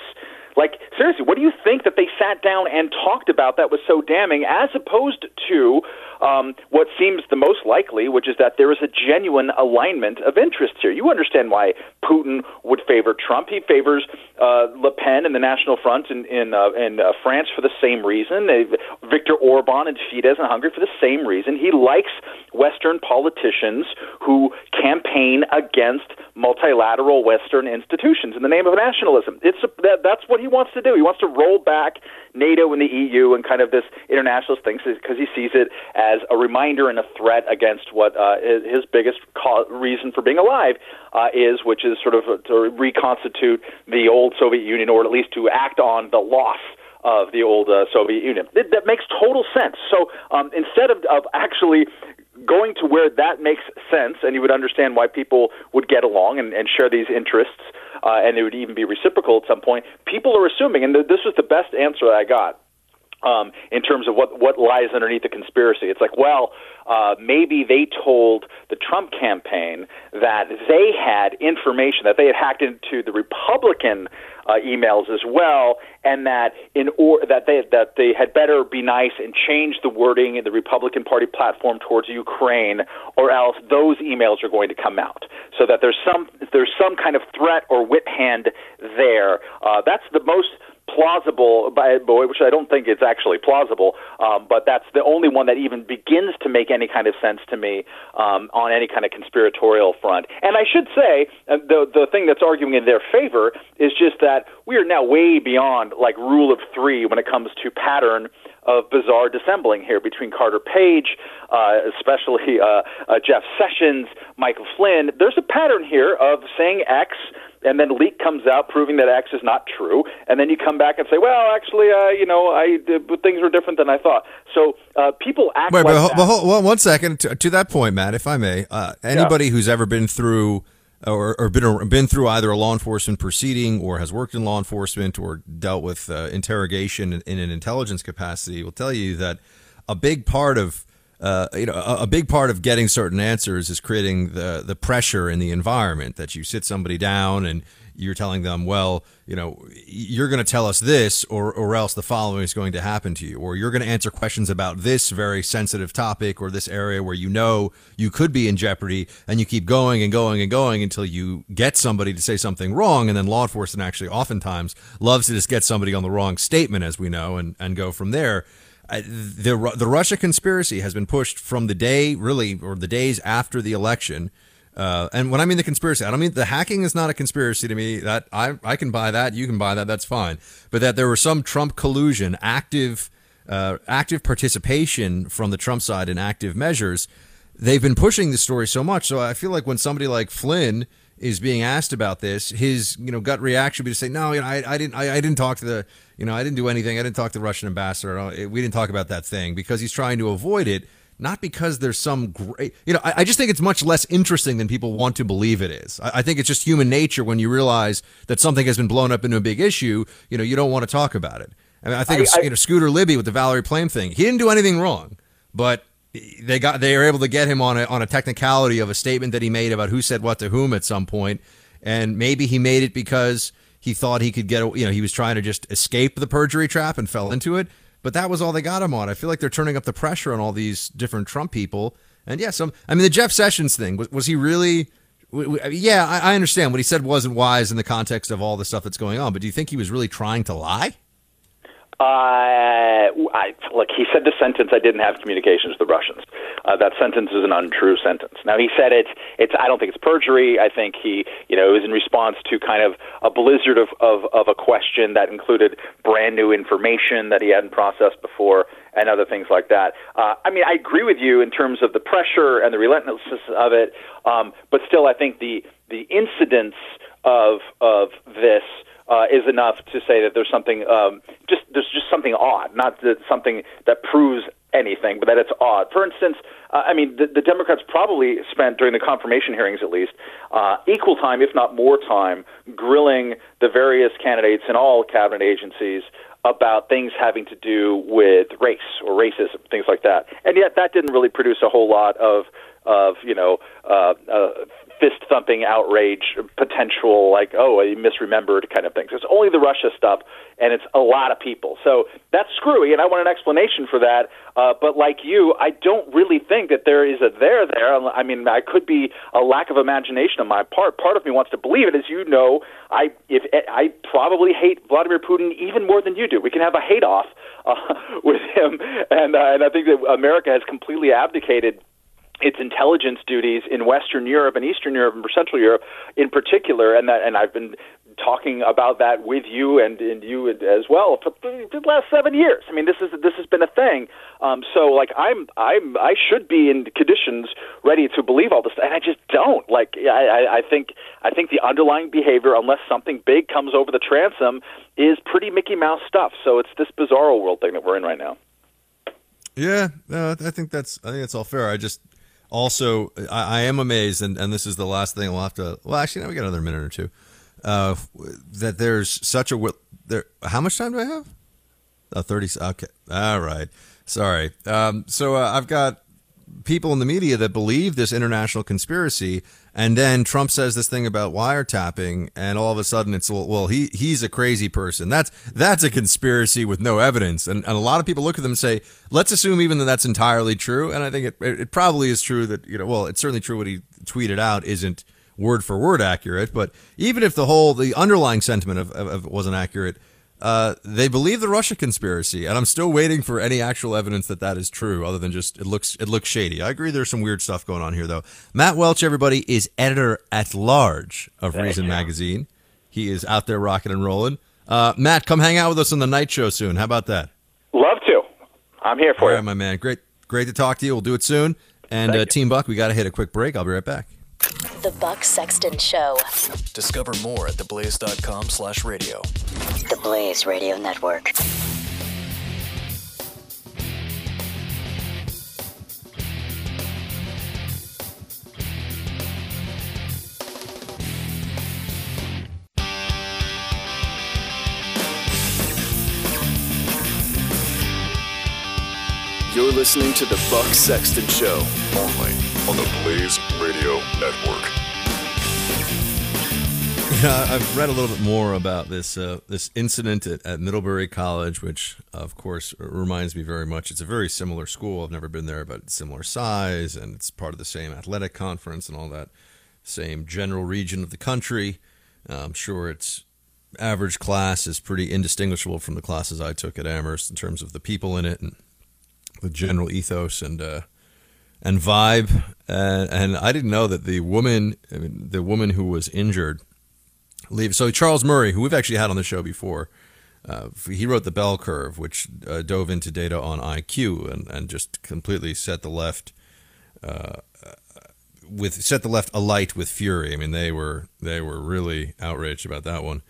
[SPEAKER 6] Like, seriously, what do you think that they sat down and talked about that was so damning, as opposed to um, what seems the most likely, which is that there is a genuine alignment of interests here? You understand why Putin would favor Trump. He favors uh, Le Pen and the National Front in in, uh, in uh, France for the same reason. Viktor Orban and Fidesz in Hungary for the same reason. He likes Western politicians who campaign against multilateral Western institutions in the name of nationalism. It's a, that, that's what he wants to do. He wants to roll back NATO and the EU and kind of this internationalist thing because he sees it as a reminder and a threat against what uh, his biggest reason for being alive uh, is, which is sort of to reconstitute the old Soviet Union, or at least to act on the loss of the old uh, Soviet Union. It, that makes total sense. So um, instead of, of actually going to where that makes sense, and you would understand why people would get along and, and share these interests, uh, and it would even be reciprocal at some point. People are assuming, and th- this was the best answer I got um, in terms of what what lies underneath the conspiracy. It's like, well, uh, maybe they told the Trump campaign that they had information that they had hacked into the Republican uh, emails as well, and that in or that they that they had better be nice and change the wording in the Republican Party platform towards Ukraine, or else those emails are going to come out. So that there's some there's some kind of threat or whip hand there. Uh, that's the most plausible by which I don't think it's actually plausible, um, but that's the only one that even begins to make any kind of sense to me um, on any kind of conspiratorial front. And I should say, uh, the the thing that's arguing in their favor is just that we are now way beyond like rule of three when it comes to pattern of bizarre dissembling here between Carter Page, uh, especially uh, uh, Jeff Sessions, Michael Flynn. There's a pattern here of saying X and then leak comes out proving that X is not true, and then you come back and say, well, actually, uh, you know, I uh, things were different than I thought. So uh, people act
[SPEAKER 5] Wait,
[SPEAKER 6] like
[SPEAKER 5] but, but hold, well, one second to, to that point, Matt, if I may. Uh, anybody who's ever been through or, or been been through either a law enforcement proceeding or has worked in law enforcement or dealt with uh, interrogation in, in an intelligence capacity will tell you that a big part of uh, you know, a, a, big part of getting certain answers is creating the the pressure in the environment that you sit somebody down and you're telling them, well, you know, you're going to tell us this, or or else the following is going to happen to you, or you're going to answer questions about this very sensitive topic or this area where you know you could be in jeopardy, and you keep going and going and going until you get somebody to say something wrong, and then law enforcement actually oftentimes loves to just get somebody on the wrong statement, as we know, and and go from there the the Russia conspiracy has been pushed from the day really or the days after the election. Uh, and when I mean the conspiracy, I don't mean the hacking is not a conspiracy to me. That I I can buy that, you can buy that, that's fine. But that there was some Trump collusion, active uh, active participation from the Trump side in active measures. They've been pushing the story so much, so I feel like when somebody like Flynn is being asked about this, his you know gut reaction would be to say, "No, you know, I, I didn't, I, I, didn't talk to the, you know, I didn't do anything. I didn't talk to the Russian ambassador. Eh, we didn't talk about that thing because he's trying to avoid it, not because there's some great, you know. I, I just think it's much less interesting than people want to believe it is. I, I, think it's just human nature when you realize that something has been blown up into a big issue. You know, you don't want to talk about it. I mean, I think of, you know Scooter Libby with the Valerie Plame thing. He didn't do anything wrong, but they got they were able to get him on a on a technicality of a statement that he made about who said what to whom at some point and maybe he made it because he thought he could get, you know, he was trying to just escape the perjury trap and fell into it. But that was all they got him on. I feel like they're turning up the pressure on all these different Trump people. And yeah, some, I mean, the Jeff Sessions thing, was, was he really, yeah, I, I understand what he said wasn't wise in the context of all the stuff that's going on, but do you think he was really trying to lie?
[SPEAKER 6] Uh, I, look, he said the sentence, I didn't have communications with the Russians. Uh, that sentence is an untrue sentence. Now, he said it, it's, I don't think it's perjury. I think he, you know, it was in response to kind of a blizzard of, of, of a question that included brand new information that he hadn't processed before and other things like that. Uh, I mean, I agree with you in terms of the pressure and the relentlessness of it, um, but still, I think the, the incidence of, of this – uh, is enough to say that there's something um, just there's just something odd, not that something that proves anything, but that it's odd. For instance, uh, I mean, the, the Democrats probably spent during the confirmation hearings, at least, uh, equal time, if not more time, grilling the various candidates in all cabinet agencies about things having to do with race or racism, things like that. And yet, that didn't really produce a whole lot of of you know uh, uh, fist thumping outrage potential like oh I misremembered kind of things. It's only the Russia stuff, and it's a lot of people. So that's screwy, and I want an explanation for that. Uh, but like you, I don't really think that there is a there there. I mean, I could be a lack of imagination on my part. Part of me wants to believe it, as you know. I if I probably hate Vladimir Putin even more than you do. We can have a hate off uh, with him, and uh, and I think that America has completely abdicated its intelligence duties in Western Europe and Eastern Europe and Central Europe in particular, and that and I've been talking about that with you and, and you as well for the last seven years. I mean, this is this has been a thing. Um, so, like, I'm I'm I should be in conditions ready to believe all this, and I just don't. Like, I, I think I think the underlying behavior, unless something big comes over the transom, is pretty Mickey Mouse stuff. So it's this bizarro world thing that we're in right now.
[SPEAKER 5] Yeah, uh, I think that's I think that's all fair. I just also I, I am amazed, and, and this is the last thing we'll have to. Well, actually, now we got another minute or two. Uh, that there's such a there. How much time do I have? Uh, Thirty. Okay. All right. Sorry. Um, so uh, I've got people in the media that believe this international conspiracy, and then Trump says this thing about wiretapping, and all of a sudden it's well, he he's a crazy person. That's that's a conspiracy with no evidence, and, and a lot of people look at them and say, let's assume even that that's entirely true, and I think it it probably is true that you know, well, it's certainly true what he tweeted out isn't word for word accurate, but even if the whole the underlying sentiment of, of, of wasn't accurate uh, they believe the Russia conspiracy, and I'm still waiting for any actual evidence that that is true, other than just it looks it looks shady. I agree. There's some weird stuff going on here, though. Matt Welch, everybody, is editor at large of Thank Reason you. Magazine. He is out there rocking and rolling. Uh, Matt, come hang out with us on the night show soon. How about that?
[SPEAKER 6] Love to. I'm here for
[SPEAKER 5] All
[SPEAKER 6] you,
[SPEAKER 5] right, my man. Great, great to talk to you. We'll do it soon. And uh, Team Buck, we got to hit a quick break. I'll be right back.
[SPEAKER 4] The Buck Sexton Show.
[SPEAKER 3] Discover more at theblaze.com slash radio.
[SPEAKER 4] The Blaze Radio Network.
[SPEAKER 3] You're listening to the Buck Sexton Show.
[SPEAKER 1] Only on the Blaze Radio Network.
[SPEAKER 5] Yeah, I've read a little bit more about this uh, this incident at, at, Middlebury College, which of course reminds me very much. It's a very similar school. I've never been there, but it's similar size, and it's part of the same athletic conference and all that. Same general region of the country. Uh, I'm sure its average class is pretty indistinguishable from the classes I took at Amherst in terms of the people in it and the general ethos and uh, and vibe. Uh, and I didn't know that the woman, I mean, the woman who was injured, leave. So Charles Murray, who we've actually had on the show before, uh, he wrote the Bell Curve, which uh, dove into data on IQ and, and just completely set the left. Uh, with set the left alight with fury. I mean, they were they were really outraged about that one.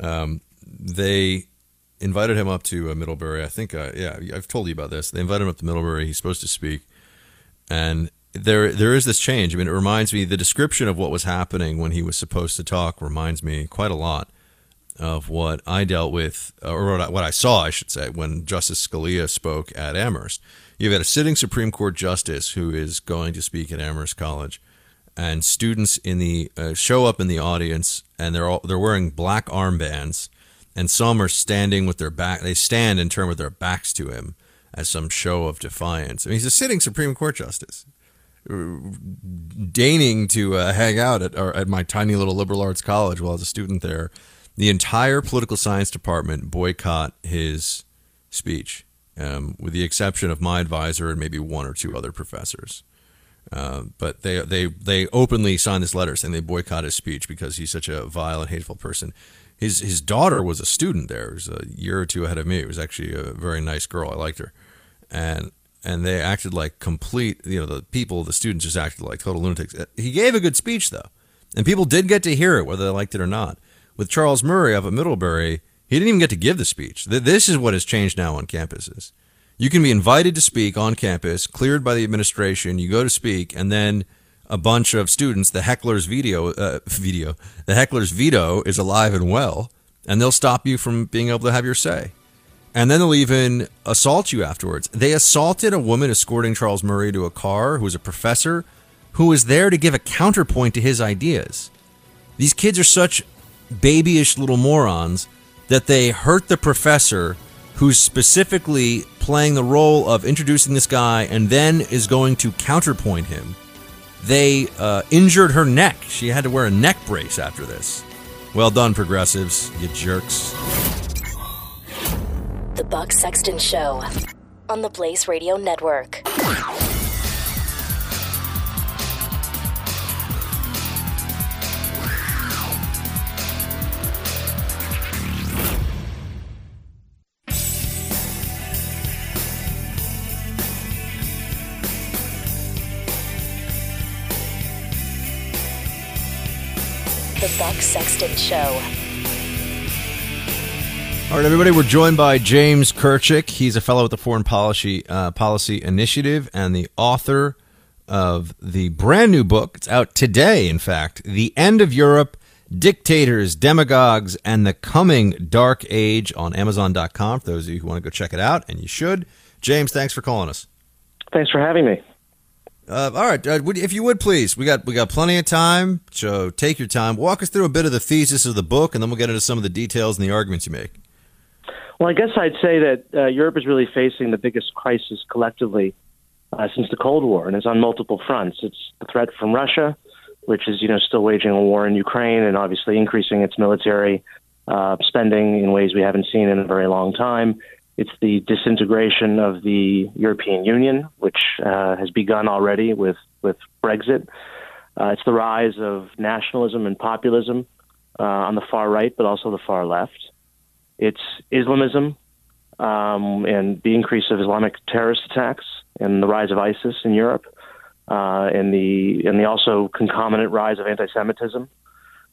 [SPEAKER 5] Um, they invited him up to uh, Middlebury. I think, uh, yeah, I've told you about this. They invited him up to Middlebury. He's supposed to speak, and there there is this change. I mean, it reminds me the description of what was happening when he was supposed to talk reminds me quite a lot of what I dealt with, or what I, what I saw, I should say, when Justice Scalia spoke at Amherst. You've got a sitting Supreme Court justice who is going to speak at Amherst College, and students in the uh, show up in the audience, and they're all they're wearing black armbands, and some are standing with their back. They stand and turn with their backs to him as some show of defiance. I mean, he's a sitting Supreme Court justice, deigning to uh, hang out at, at my tiny little liberal arts college while I was a student there. The entire political science department boycott his speech, um, with the exception of my advisor and maybe one or two other professors. Uh, but they they they openly signed this letter saying they boycott his speech because he's such a vile and hateful person his his daughter was a student there. It was a year or two ahead of me. It was actually a very nice girl. I liked her, and and they acted like complete. You know, the people, the students, just acted like total lunatics. He gave a good speech though, and people did get to hear it, whether they liked it or not. With Charles Murray up at Middlebury, he didn't even get to give the speech. This is what has changed now on campuses. You can be invited to speak on campus, cleared by the administration. You go to speak, and then a bunch of students, the heckler's veto, uh, the heckler's veto is alive and well, and they'll stop you from being able to have your say. And then they'll even assault you afterwards. They assaulted a woman escorting Charles Murray to a car who was a professor who was there to give a counterpoint to his ideas. These kids are such babyish little morons that they hurt the professor who's specifically playing the role of introducing this guy and then is going to counterpoint him they uh, injured her neck. She had to wear a neck brace after this. Well done, progressives, you jerks.
[SPEAKER 4] The Buck Sexton Show on the Blaze Radio Network. The Buck Sexton Show.
[SPEAKER 5] All right, everybody, we're joined by James Kirchick. He's a fellow at the Foreign Policy, uh, Policy Initiative and the author of the brand new book. It's out today, in fact The End of Europe Dictators, Demagogues, and the Coming Dark Age on Amazon.com for those of you who want to go check it out, and you should. James, thanks for calling us.
[SPEAKER 7] Thanks for having me.
[SPEAKER 5] Uh, all right, uh, if you would please, we got we got plenty of time, so take your time. Walk us through a bit of the thesis of the book, and then we'll get into some of the details and the arguments you make.
[SPEAKER 7] Well, I guess I'd say that uh, Europe is really facing the biggest crisis collectively uh, since the Cold War, and it's on multiple fronts. It's the threat from Russia, which is you know still waging a war in Ukraine and obviously increasing its military uh, spending in ways we haven't seen in a very long time. It's the disintegration of the European Union, which uh, has begun already with with Brexit. Uh, it's the rise of nationalism and populism uh, on the far right, but also the far left. It's Islamism um, and the increase of Islamic terrorist attacks and the rise of ISIS in Europe uh, and the and the also concomitant rise of anti-Semitism,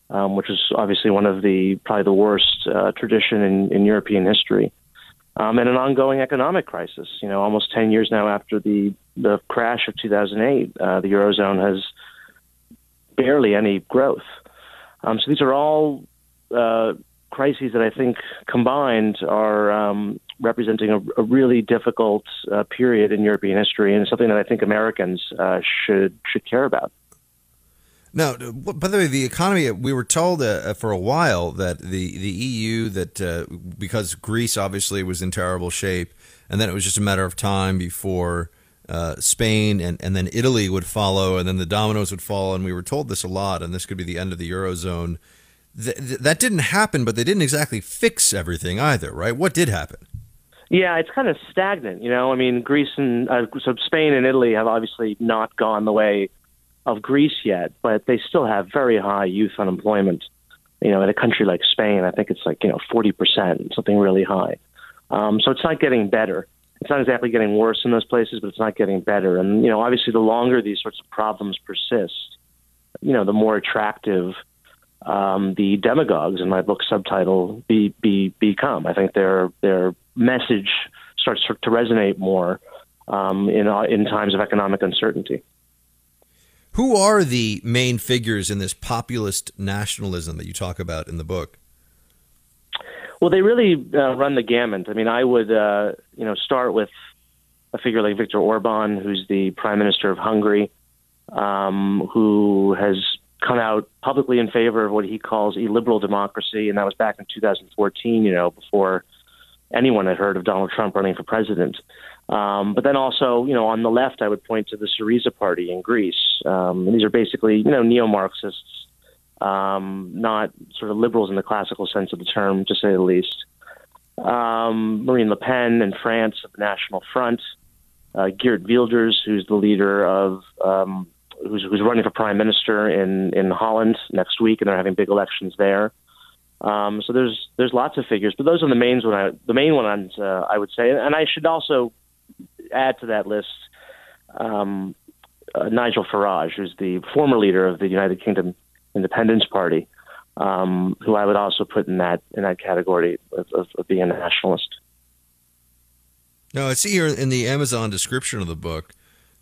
[SPEAKER 7] um, which is obviously one of the probably the worst uh, tradition in, in European history, um, and an ongoing economic crisis. You know, almost ten years now after the the crash of 2008, uh, the eurozone has barely any growth. Um, so these are all uh, crises that I think combined are um, representing a, a, really difficult uh, period in European history, and something that I think Americans uh, should should care about.
[SPEAKER 5] Now, by the way, the economy, we were told uh, for a while that the, the EU, that uh, because Greece obviously was in terrible shape, and then it was just a matter of time before uh, Spain and, and then Italy would follow, and then the dominoes would fall. And we were told this a lot, and this could be the end of the Eurozone. Th- th- that didn't happen, but they didn't exactly fix everything either, right? What did happen?
[SPEAKER 7] Yeah, it's kind of stagnant. You know, I mean, Greece and uh, so Spain and Italy have obviously not gone the way of Greece yet, but they still have very high youth unemployment. You know, in a country like Spain, I think it's like you know forty percent, something really high. Um, so it's not getting better. It's not exactly getting worse in those places, but it's not getting better. And you know, obviously, the longer these sorts of problems persist, you know, the more attractive um, the demagogues in my book subtitle be, be become. I think their their message starts to resonate more um, in uh, in times of economic uncertainty.
[SPEAKER 5] Who are the main figures in this populist nationalism that you talk about in the book?
[SPEAKER 7] Well, they really uh, run the gamut. I mean, I would uh, you know start with a figure like Viktor Orban, who's the prime minister of Hungary, um, who has come out publicly in favor of what he calls illiberal democracy, and that was back in 2014. You know, before anyone had heard of Donald Trump running for president. Um, but then also, you know, on the left, I would point to the Syriza party in Greece. Um, and these are basically, you know, neo-Marxists, um, not sort of liberals in the classical sense of the term, to say the least. Um, Marine Le Pen in France the National Front, uh, Geert Wilders, who's the leader of, um, who's, who's running for prime minister in, in Holland next week, and they're having big elections there. Um, so there's there's lots of figures, but those are the main one. I, the main ones uh, I would say, and I should also add to that list um, uh, Nigel Farage, who's the former leader of the United Kingdom Independence Party, um, who I would also put in that in that category of, of, of being a nationalist.
[SPEAKER 5] Now I see here in the Amazon description of the book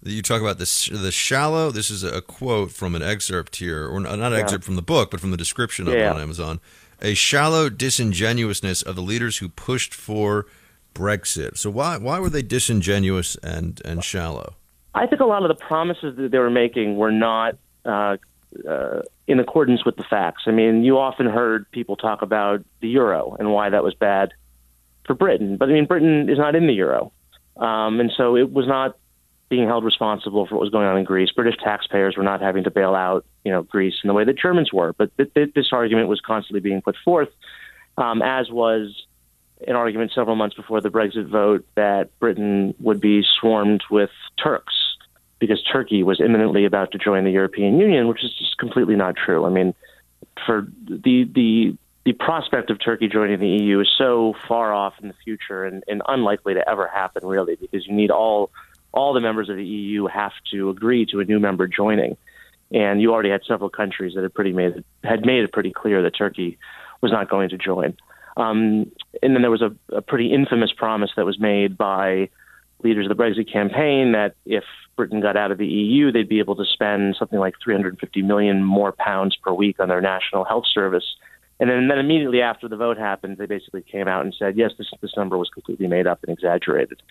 [SPEAKER 5] you talk about this the shallow. This is a quote from an excerpt here, or not an yeah. excerpt from the book, but from the description of it on Amazon a shallow disingenuousness of the leaders who pushed for Brexit. So why why were they disingenuous and and shallow?
[SPEAKER 7] I think a lot of the promises that they were making were not uh, uh, in accordance with the facts. I mean, you often heard people talk about the euro and why that was bad for Britain, but I mean, Britain is not in the euro, um, and so it was not being held responsible for what was going on in Greece. British taxpayers were not having to bail out, you know, Greece in the way that Germans were. But th- th- this argument was constantly being put forth, um, as was an argument several months before the Brexit vote that Britain would be swarmed with Turks because Turkey was imminently about to join the European Union, which is just completely not true. I mean, for the the the prospect of Turkey joining the EU is so far off in the future and, and unlikely to ever happen, really, because you need all all the members of the EU have to agree to a new member joining. and you already had several countries that had pretty made had made it pretty clear that Turkey was not going to join. Um, and then there was a, a pretty infamous promise that was made by leaders of the Brexit campaign that if Britain got out of the EU, they'd be able to spend something like 350 million more pounds per week on their national health service. And then, then immediately after the vote happened, they basically came out and said, yes, this, this number was completely made up and exaggerated.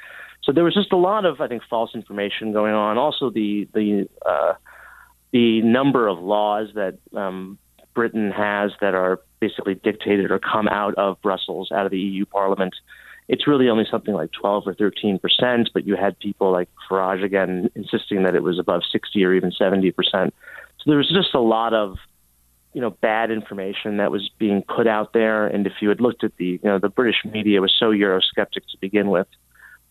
[SPEAKER 7] So there was just a lot of, I think, false information going on. Also, the the uh, the number of laws that um, Britain has that are basically dictated or come out of Brussels, out of the EU Parliament. It's really only something like 12 or 13 percent, but you had people like Farage again insisting that it was above 60 or even 70 percent. So there was just a lot of you know bad information that was being put out there. And if you had looked at the you know the British media was so Eurosceptic to begin with,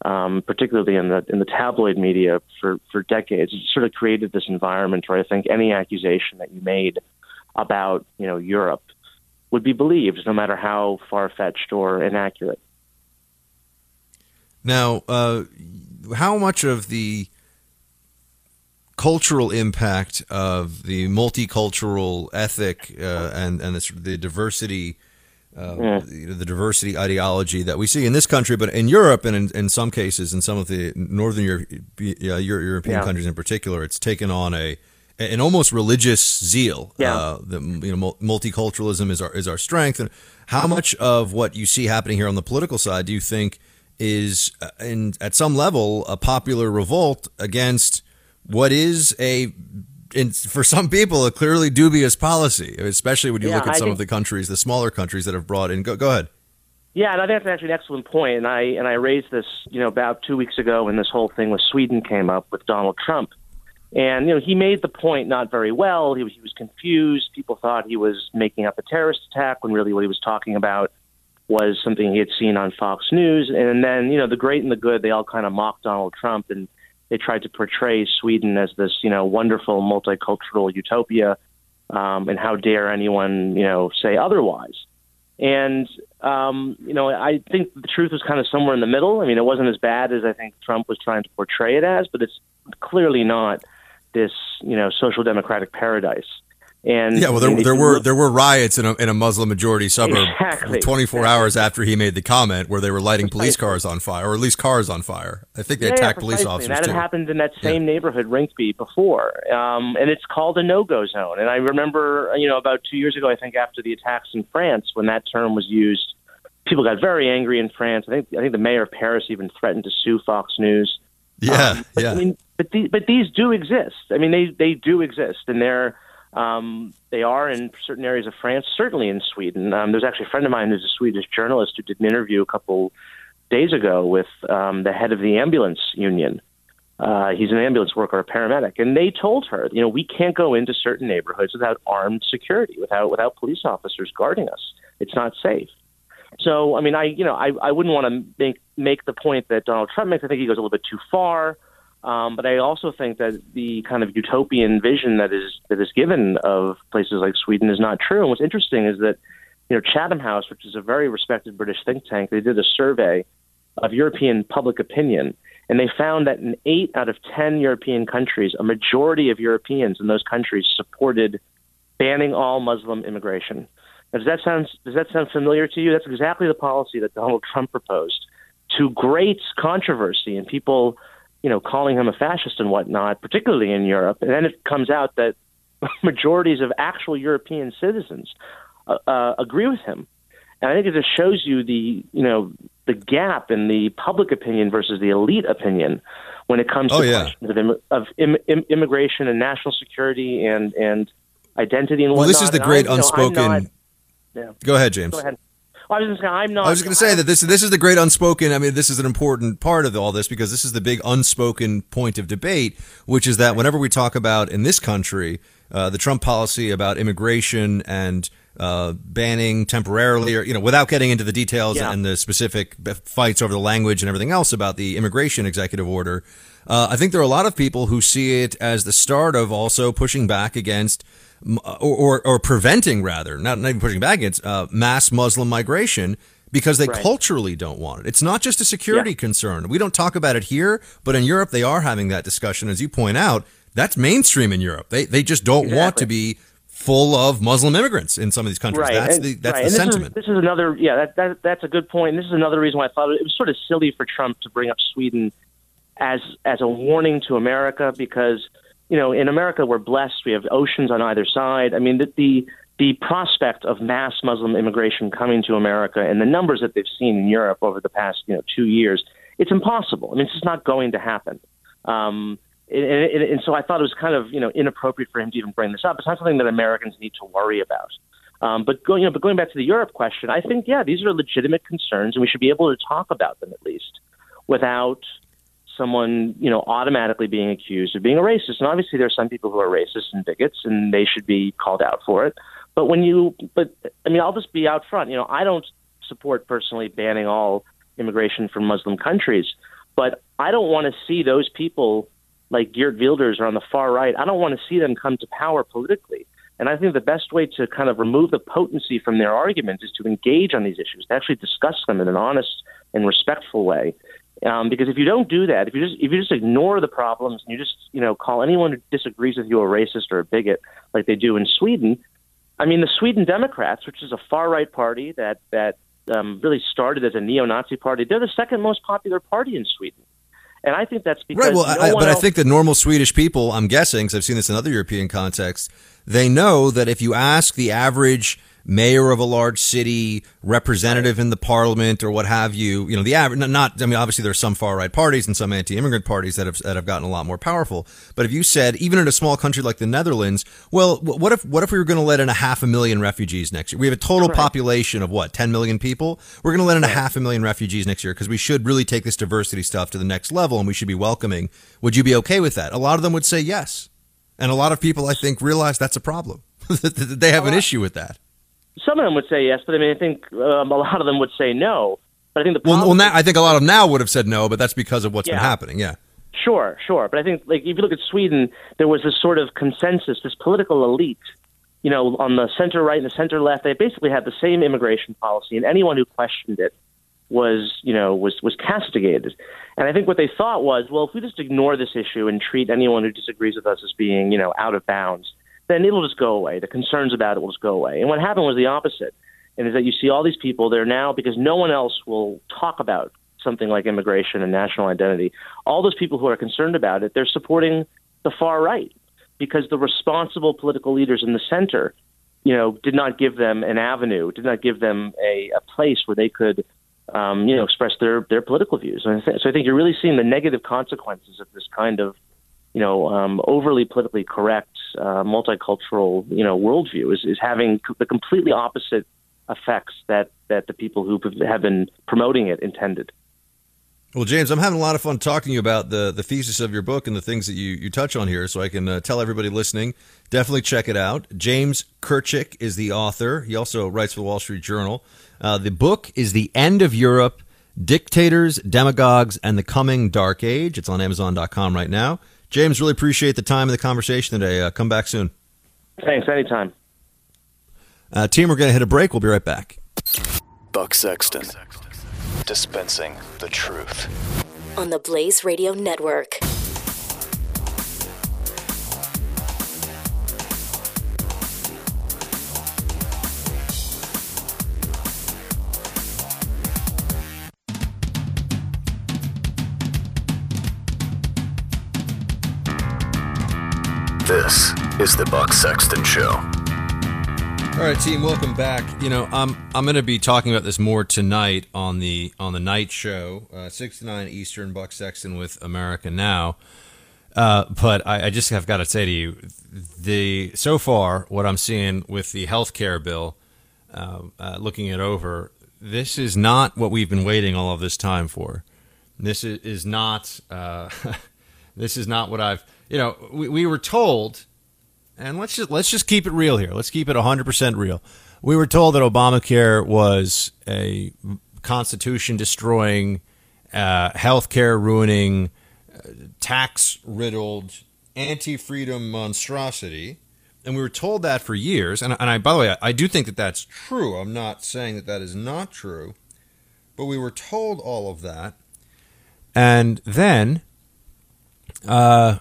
[SPEAKER 7] um, particularly in the in the tabloid media for for decades. It sort of created this environment where I think any accusation that you made about you know Europe would be believed, no matter how far fetched or inaccurate.
[SPEAKER 5] Now, uh, how much of the cultural impact of the multicultural ethic uh, and and the, the diversity uh, yeah. the, the, diversity ideology that we see in this country, but in Europe and in, in some cases in some of the northern Europe, uh, European yeah. countries in particular, it's taken on a an almost religious zeal.
[SPEAKER 7] Yeah.
[SPEAKER 5] Uh, the, you know, multiculturalism is our is our strength, and how much of what you see happening here on the political side do you think is, uh, in at some level, a popular revolt against what is a in, for some people, a clearly dubious policy, especially when you
[SPEAKER 7] yeah,
[SPEAKER 5] look at
[SPEAKER 7] I
[SPEAKER 5] some
[SPEAKER 7] think,
[SPEAKER 5] of the countries, the smaller countries that have brought in. Go, go ahead.
[SPEAKER 7] Yeah, and I think that's actually an excellent point. And I and I raised this, you know, about two weeks ago when this whole thing with Sweden came up with Donald Trump. And you know, he made the point not very well. He was, he was confused. People thought he was making up a terrorist attack when really what he was talking about was something he had seen on Fox News. And then, you know, the great and the good, they all kind of mocked Donald Trump and they tried to portray Sweden as this, you know, wonderful multicultural utopia, um, and how dare anyone, you know, say otherwise. And um, you know, I think the truth was kind of somewhere in the middle. I mean, it wasn't as bad as I think Trump was trying to portray it as, but it's clearly not this, you know, social democratic paradise. And
[SPEAKER 5] yeah, well, there, there were there were riots in a, in a Muslim majority suburb
[SPEAKER 7] exactly,
[SPEAKER 5] 24
[SPEAKER 7] exactly.
[SPEAKER 5] hours after he made the comment, where they were lighting police cars on fire, or at least cars on fire. I think they
[SPEAKER 7] yeah,
[SPEAKER 5] attacked
[SPEAKER 7] yeah,
[SPEAKER 5] police officers And
[SPEAKER 7] that
[SPEAKER 5] too.
[SPEAKER 7] had happened in that same yeah. neighborhood, Rinkeby, before, um, and it's called a no-go zone. And I remember, you know, about two years ago, I think after the attacks in France, when that term was used, people got very angry in France. I think I think the mayor of Paris even threatened to sue Fox News.
[SPEAKER 5] Yeah,
[SPEAKER 7] um, but,
[SPEAKER 5] yeah.
[SPEAKER 7] I mean, but these, but these do exist. I mean, they they do exist, and they're um, they are in certain areas of France, certainly in Sweden. Um, there's actually a friend of mine who's a Swedish journalist who did an interview a couple days ago with um, the head of the ambulance union. Uh, he's an ambulance worker, a paramedic, and they told her, you know, we can't go into certain neighborhoods without armed security, without without police officers guarding us. It's not safe. So, I mean, I you know, I, I wouldn't want to make make the point that Donald Trump makes. I think he goes a little bit too far. Um, but I also think that the kind of utopian vision that is that is given of places like Sweden is not true. And what's interesting is that you know Chatham House, which is a very respected British think tank, they did a survey of European public opinion, and they found that in eight out of ten European countries, a majority of Europeans in those countries supported banning all Muslim immigration. Now, does that sound does that sound familiar to you? That's exactly the policy that Donald Trump proposed, to great controversy and people you know, calling him a fascist and whatnot, particularly in Europe. And then it comes out that majorities of actual European citizens uh, uh, agree with him. And I think it just shows you the, you know, the gap in the public opinion versus the elite opinion when it comes
[SPEAKER 5] oh,
[SPEAKER 7] to
[SPEAKER 5] yeah.
[SPEAKER 7] questions of, Im- of Im- Im- immigration and national security and, and identity and
[SPEAKER 5] well,
[SPEAKER 7] whatnot.
[SPEAKER 5] this is the great
[SPEAKER 7] I, you know,
[SPEAKER 5] unspoken.
[SPEAKER 7] not- yeah.
[SPEAKER 5] Go ahead, James.
[SPEAKER 7] Go ahead. I was just gonna, I'm not.
[SPEAKER 5] I was going to say that this this is the great unspoken. I mean, this is an important part of all this because this is the big unspoken point of debate, which is that whenever we talk about in this country uh, the Trump policy about immigration and uh, banning temporarily, or you know, without getting into the details
[SPEAKER 7] Yeah.
[SPEAKER 5] and the specific fights over the language and everything else about the immigration executive order, uh, I think there are a lot of people who see it as the start of also pushing back against or, or, or preventing rather, not, not even pushing back against uh, mass Muslim migration because they
[SPEAKER 7] Right.
[SPEAKER 5] culturally don't want it. It's not just a security
[SPEAKER 7] Yeah.
[SPEAKER 5] concern. We don't talk about it here, but in Europe they are having that discussion, as you point out. that's mainstream in Europe. They they just don't exactly. want to be full of Muslim immigrants in some of these countries.
[SPEAKER 7] Right.
[SPEAKER 5] That's
[SPEAKER 7] and,
[SPEAKER 5] the that's
[SPEAKER 7] right.
[SPEAKER 5] the
[SPEAKER 7] this
[SPEAKER 5] sentiment.
[SPEAKER 7] Is, this is another yeah that, that that's a good point. And this is another reason why I thought it was sort of silly for Trump to bring up Sweden as as a warning to America because you know in America we're blessed. We have oceans on either side. I mean the the, the prospect of mass Muslim immigration coming to America and the numbers that they've seen in Europe over the past you know two years, it's impossible. I mean, it's just not going to happen. Um, and, and, and so I thought it was kind of you know inappropriate for him to even bring this up. It's not something that Americans need to worry about. Um, but going, you know, but going back to the Europe question, I think yeah, these are legitimate concerns, and we should be able to talk about them at least without someone you know automatically being accused of being a racist. And obviously, there are some people who are racist and bigots, and they should be called out for it. But when you, but I mean, I'll just be out front. You know, I don't support personally banning all immigration from Muslim countries, but I don't want to see those people like Geert Wilders are on the far right, I don't want to see them come to power politically. And I think the best way to kind of remove the potency from their argument is to engage on these issues, to actually discuss them in an honest and respectful way. Um, because if you don't do that, if you just if you just ignore the problems and you just you know call anyone who disagrees with you a racist or a bigot like they do in Sweden, I mean the Sweden Democrats, which is a far right party that that um, really started as a neo-Nazi party, they're the second most popular party in Sweden. And I think that's because
[SPEAKER 5] right. Well,
[SPEAKER 7] no
[SPEAKER 5] I, but
[SPEAKER 7] else-
[SPEAKER 5] I think the normal Swedish people, I'm guessing, because I've seen this in other European contexts, they know that if you ask the average mayor of a large city, representative in the parliament, or what have you. You know, the average, not, I mean, obviously there are some far right parties and some anti immigrant parties that have, that have gotten a lot more powerful. But if you said, even in a small country like the Netherlands, well, what if, what if we were going to let in a half a million refugees next year? We have a total
[SPEAKER 7] Correct.
[SPEAKER 5] population of what, 10 million people? We're going to let in a half a million refugees next year because we should really take this diversity stuff to the next level and we should be welcoming. Would you be okay with that? A lot of them would say yes. And a lot of people, I think, realize that's a problem. they have an issue with that.
[SPEAKER 7] Some of them would say yes, but I mean, I think um, a lot of them would say no. But I think the
[SPEAKER 5] Well, well, now I think a lot of them now would have said no, but that's because of what's been happening. Yeah.
[SPEAKER 7] Sure, sure. But I think, like, if you look at Sweden, there was this sort of consensus, this political elite, you know, on the center right and the center left. They basically had the same immigration policy, and anyone who questioned it was, you know, was was castigated. And I think what they thought was, well, if we just ignore this issue and treat anyone who disagrees with us as being, you know, out of bounds, then it'll just go away. The concerns about it will just go away. And what happened was the opposite. And is that you see all these people, they're now, because no one else will talk about something like immigration and national identity, all those people who are concerned about it, they're supporting the far right because the responsible political leaders in the center, you know, did not give them an avenue, did not give them a, a place where they could, um, you know, express their, their political views. And so I think you're really seeing the negative consequences of this kind of, you know, um, overly politically correct, uh, multicultural, you know, worldview is, is having the completely opposite effects that, that the people who have been promoting it intended.
[SPEAKER 5] Well, James, I'm having a lot of fun talking to you about the, the thesis of your book and the things that you, you touch on here, so I can uh, tell everybody listening. Definitely check it out. James Kirchick is the author. He also writes for the Wall Street Journal. Uh, the book is The End of Europe Dictators, Demagogues, and the Coming Dark Age. It's on Amazon.com right now. James, really appreciate the time and the conversation today. Uh, come back soon.
[SPEAKER 7] Thanks. Anytime.
[SPEAKER 5] Uh, team, we're going to hit a break. We'll be right back.
[SPEAKER 3] Buck Sexton. Dispensing the truth.
[SPEAKER 4] on the Blaze Radio Network.
[SPEAKER 3] This is the Buck Sexton Show.
[SPEAKER 5] All right, team, welcome back. You know, I'm I'm going to be talking about this more tonight on the on the night show, uh, six to nine Eastern. Buck Sexton with America Now. Uh, but I, I just have got to say to you, the so far what I'm seeing with the health care bill, uh, uh, looking it over, this is not what we've been waiting all of this time for. This is, is not uh, this is not what I've you know we, we were told and let's just let's just keep it real here. Let's keep it 100% real. We were told that Obamacare was a constitution destroying, uh, healthcare ruining, uh, tax riddled, anti freedom monstrosity. And we were told that for years. And, and I, by the way, I, I do think that that's true. I'm not saying that that is not true. But we were told all of that. And then uh,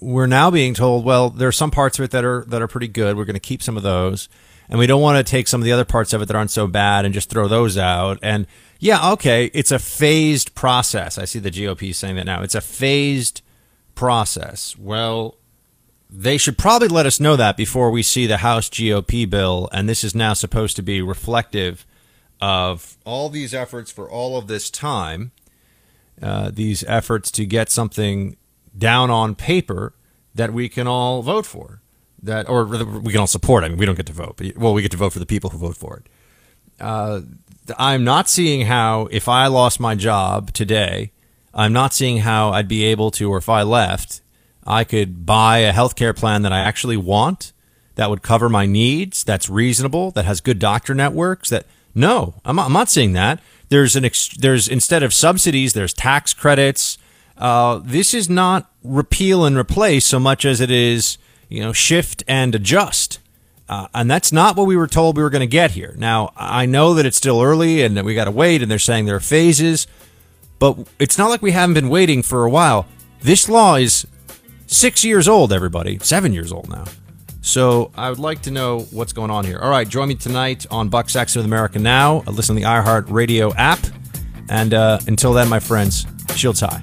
[SPEAKER 5] we're now being told, well, there are some parts of it that are that are pretty good. We're going to keep some of those, and we don't want to take some of the other parts of it that aren't so bad and just throw those out. And yeah, okay, it's a phased process. I see the GOP saying that now. It's a phased process. Well, they should probably let us know that before we see the House GOP bill, and this is now supposed to be reflective of all these efforts for all of this time, uh, these efforts to get something down on paper that we can all vote for, that or we can all support. I mean, we don't get to vote, but well, we get to vote for the people who vote for it. Uh, I'm not seeing how, if I lost my job today, I'm not seeing how I'd be able to, or if I left, I could buy a healthcare plan that I actually want, that would cover my needs, that's reasonable, that has good doctor networks, that no, I'm not, I'm not seeing that. There's an ex- there's instead of subsidies, there's tax credits. Uh, this is not repeal and replace so much as it is you know shift and adjust. Uh, and that's not what we were told we were going to get here. Now, I know that it's still early and that we got to wait, and they're saying there are phases, but it's not like we haven't been waiting for a while. This law is six years old, everybody, seven years old now. So I would like to know what's going on here. All right, join me tonight on Buck Sexton with America Now. Listen to the iHeart Radio app. And uh, until then, my friends, shields high.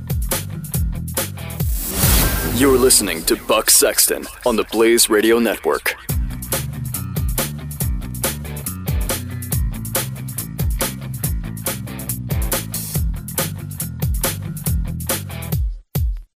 [SPEAKER 3] You're listening to Buck Sexton on the Blaze Radio Network.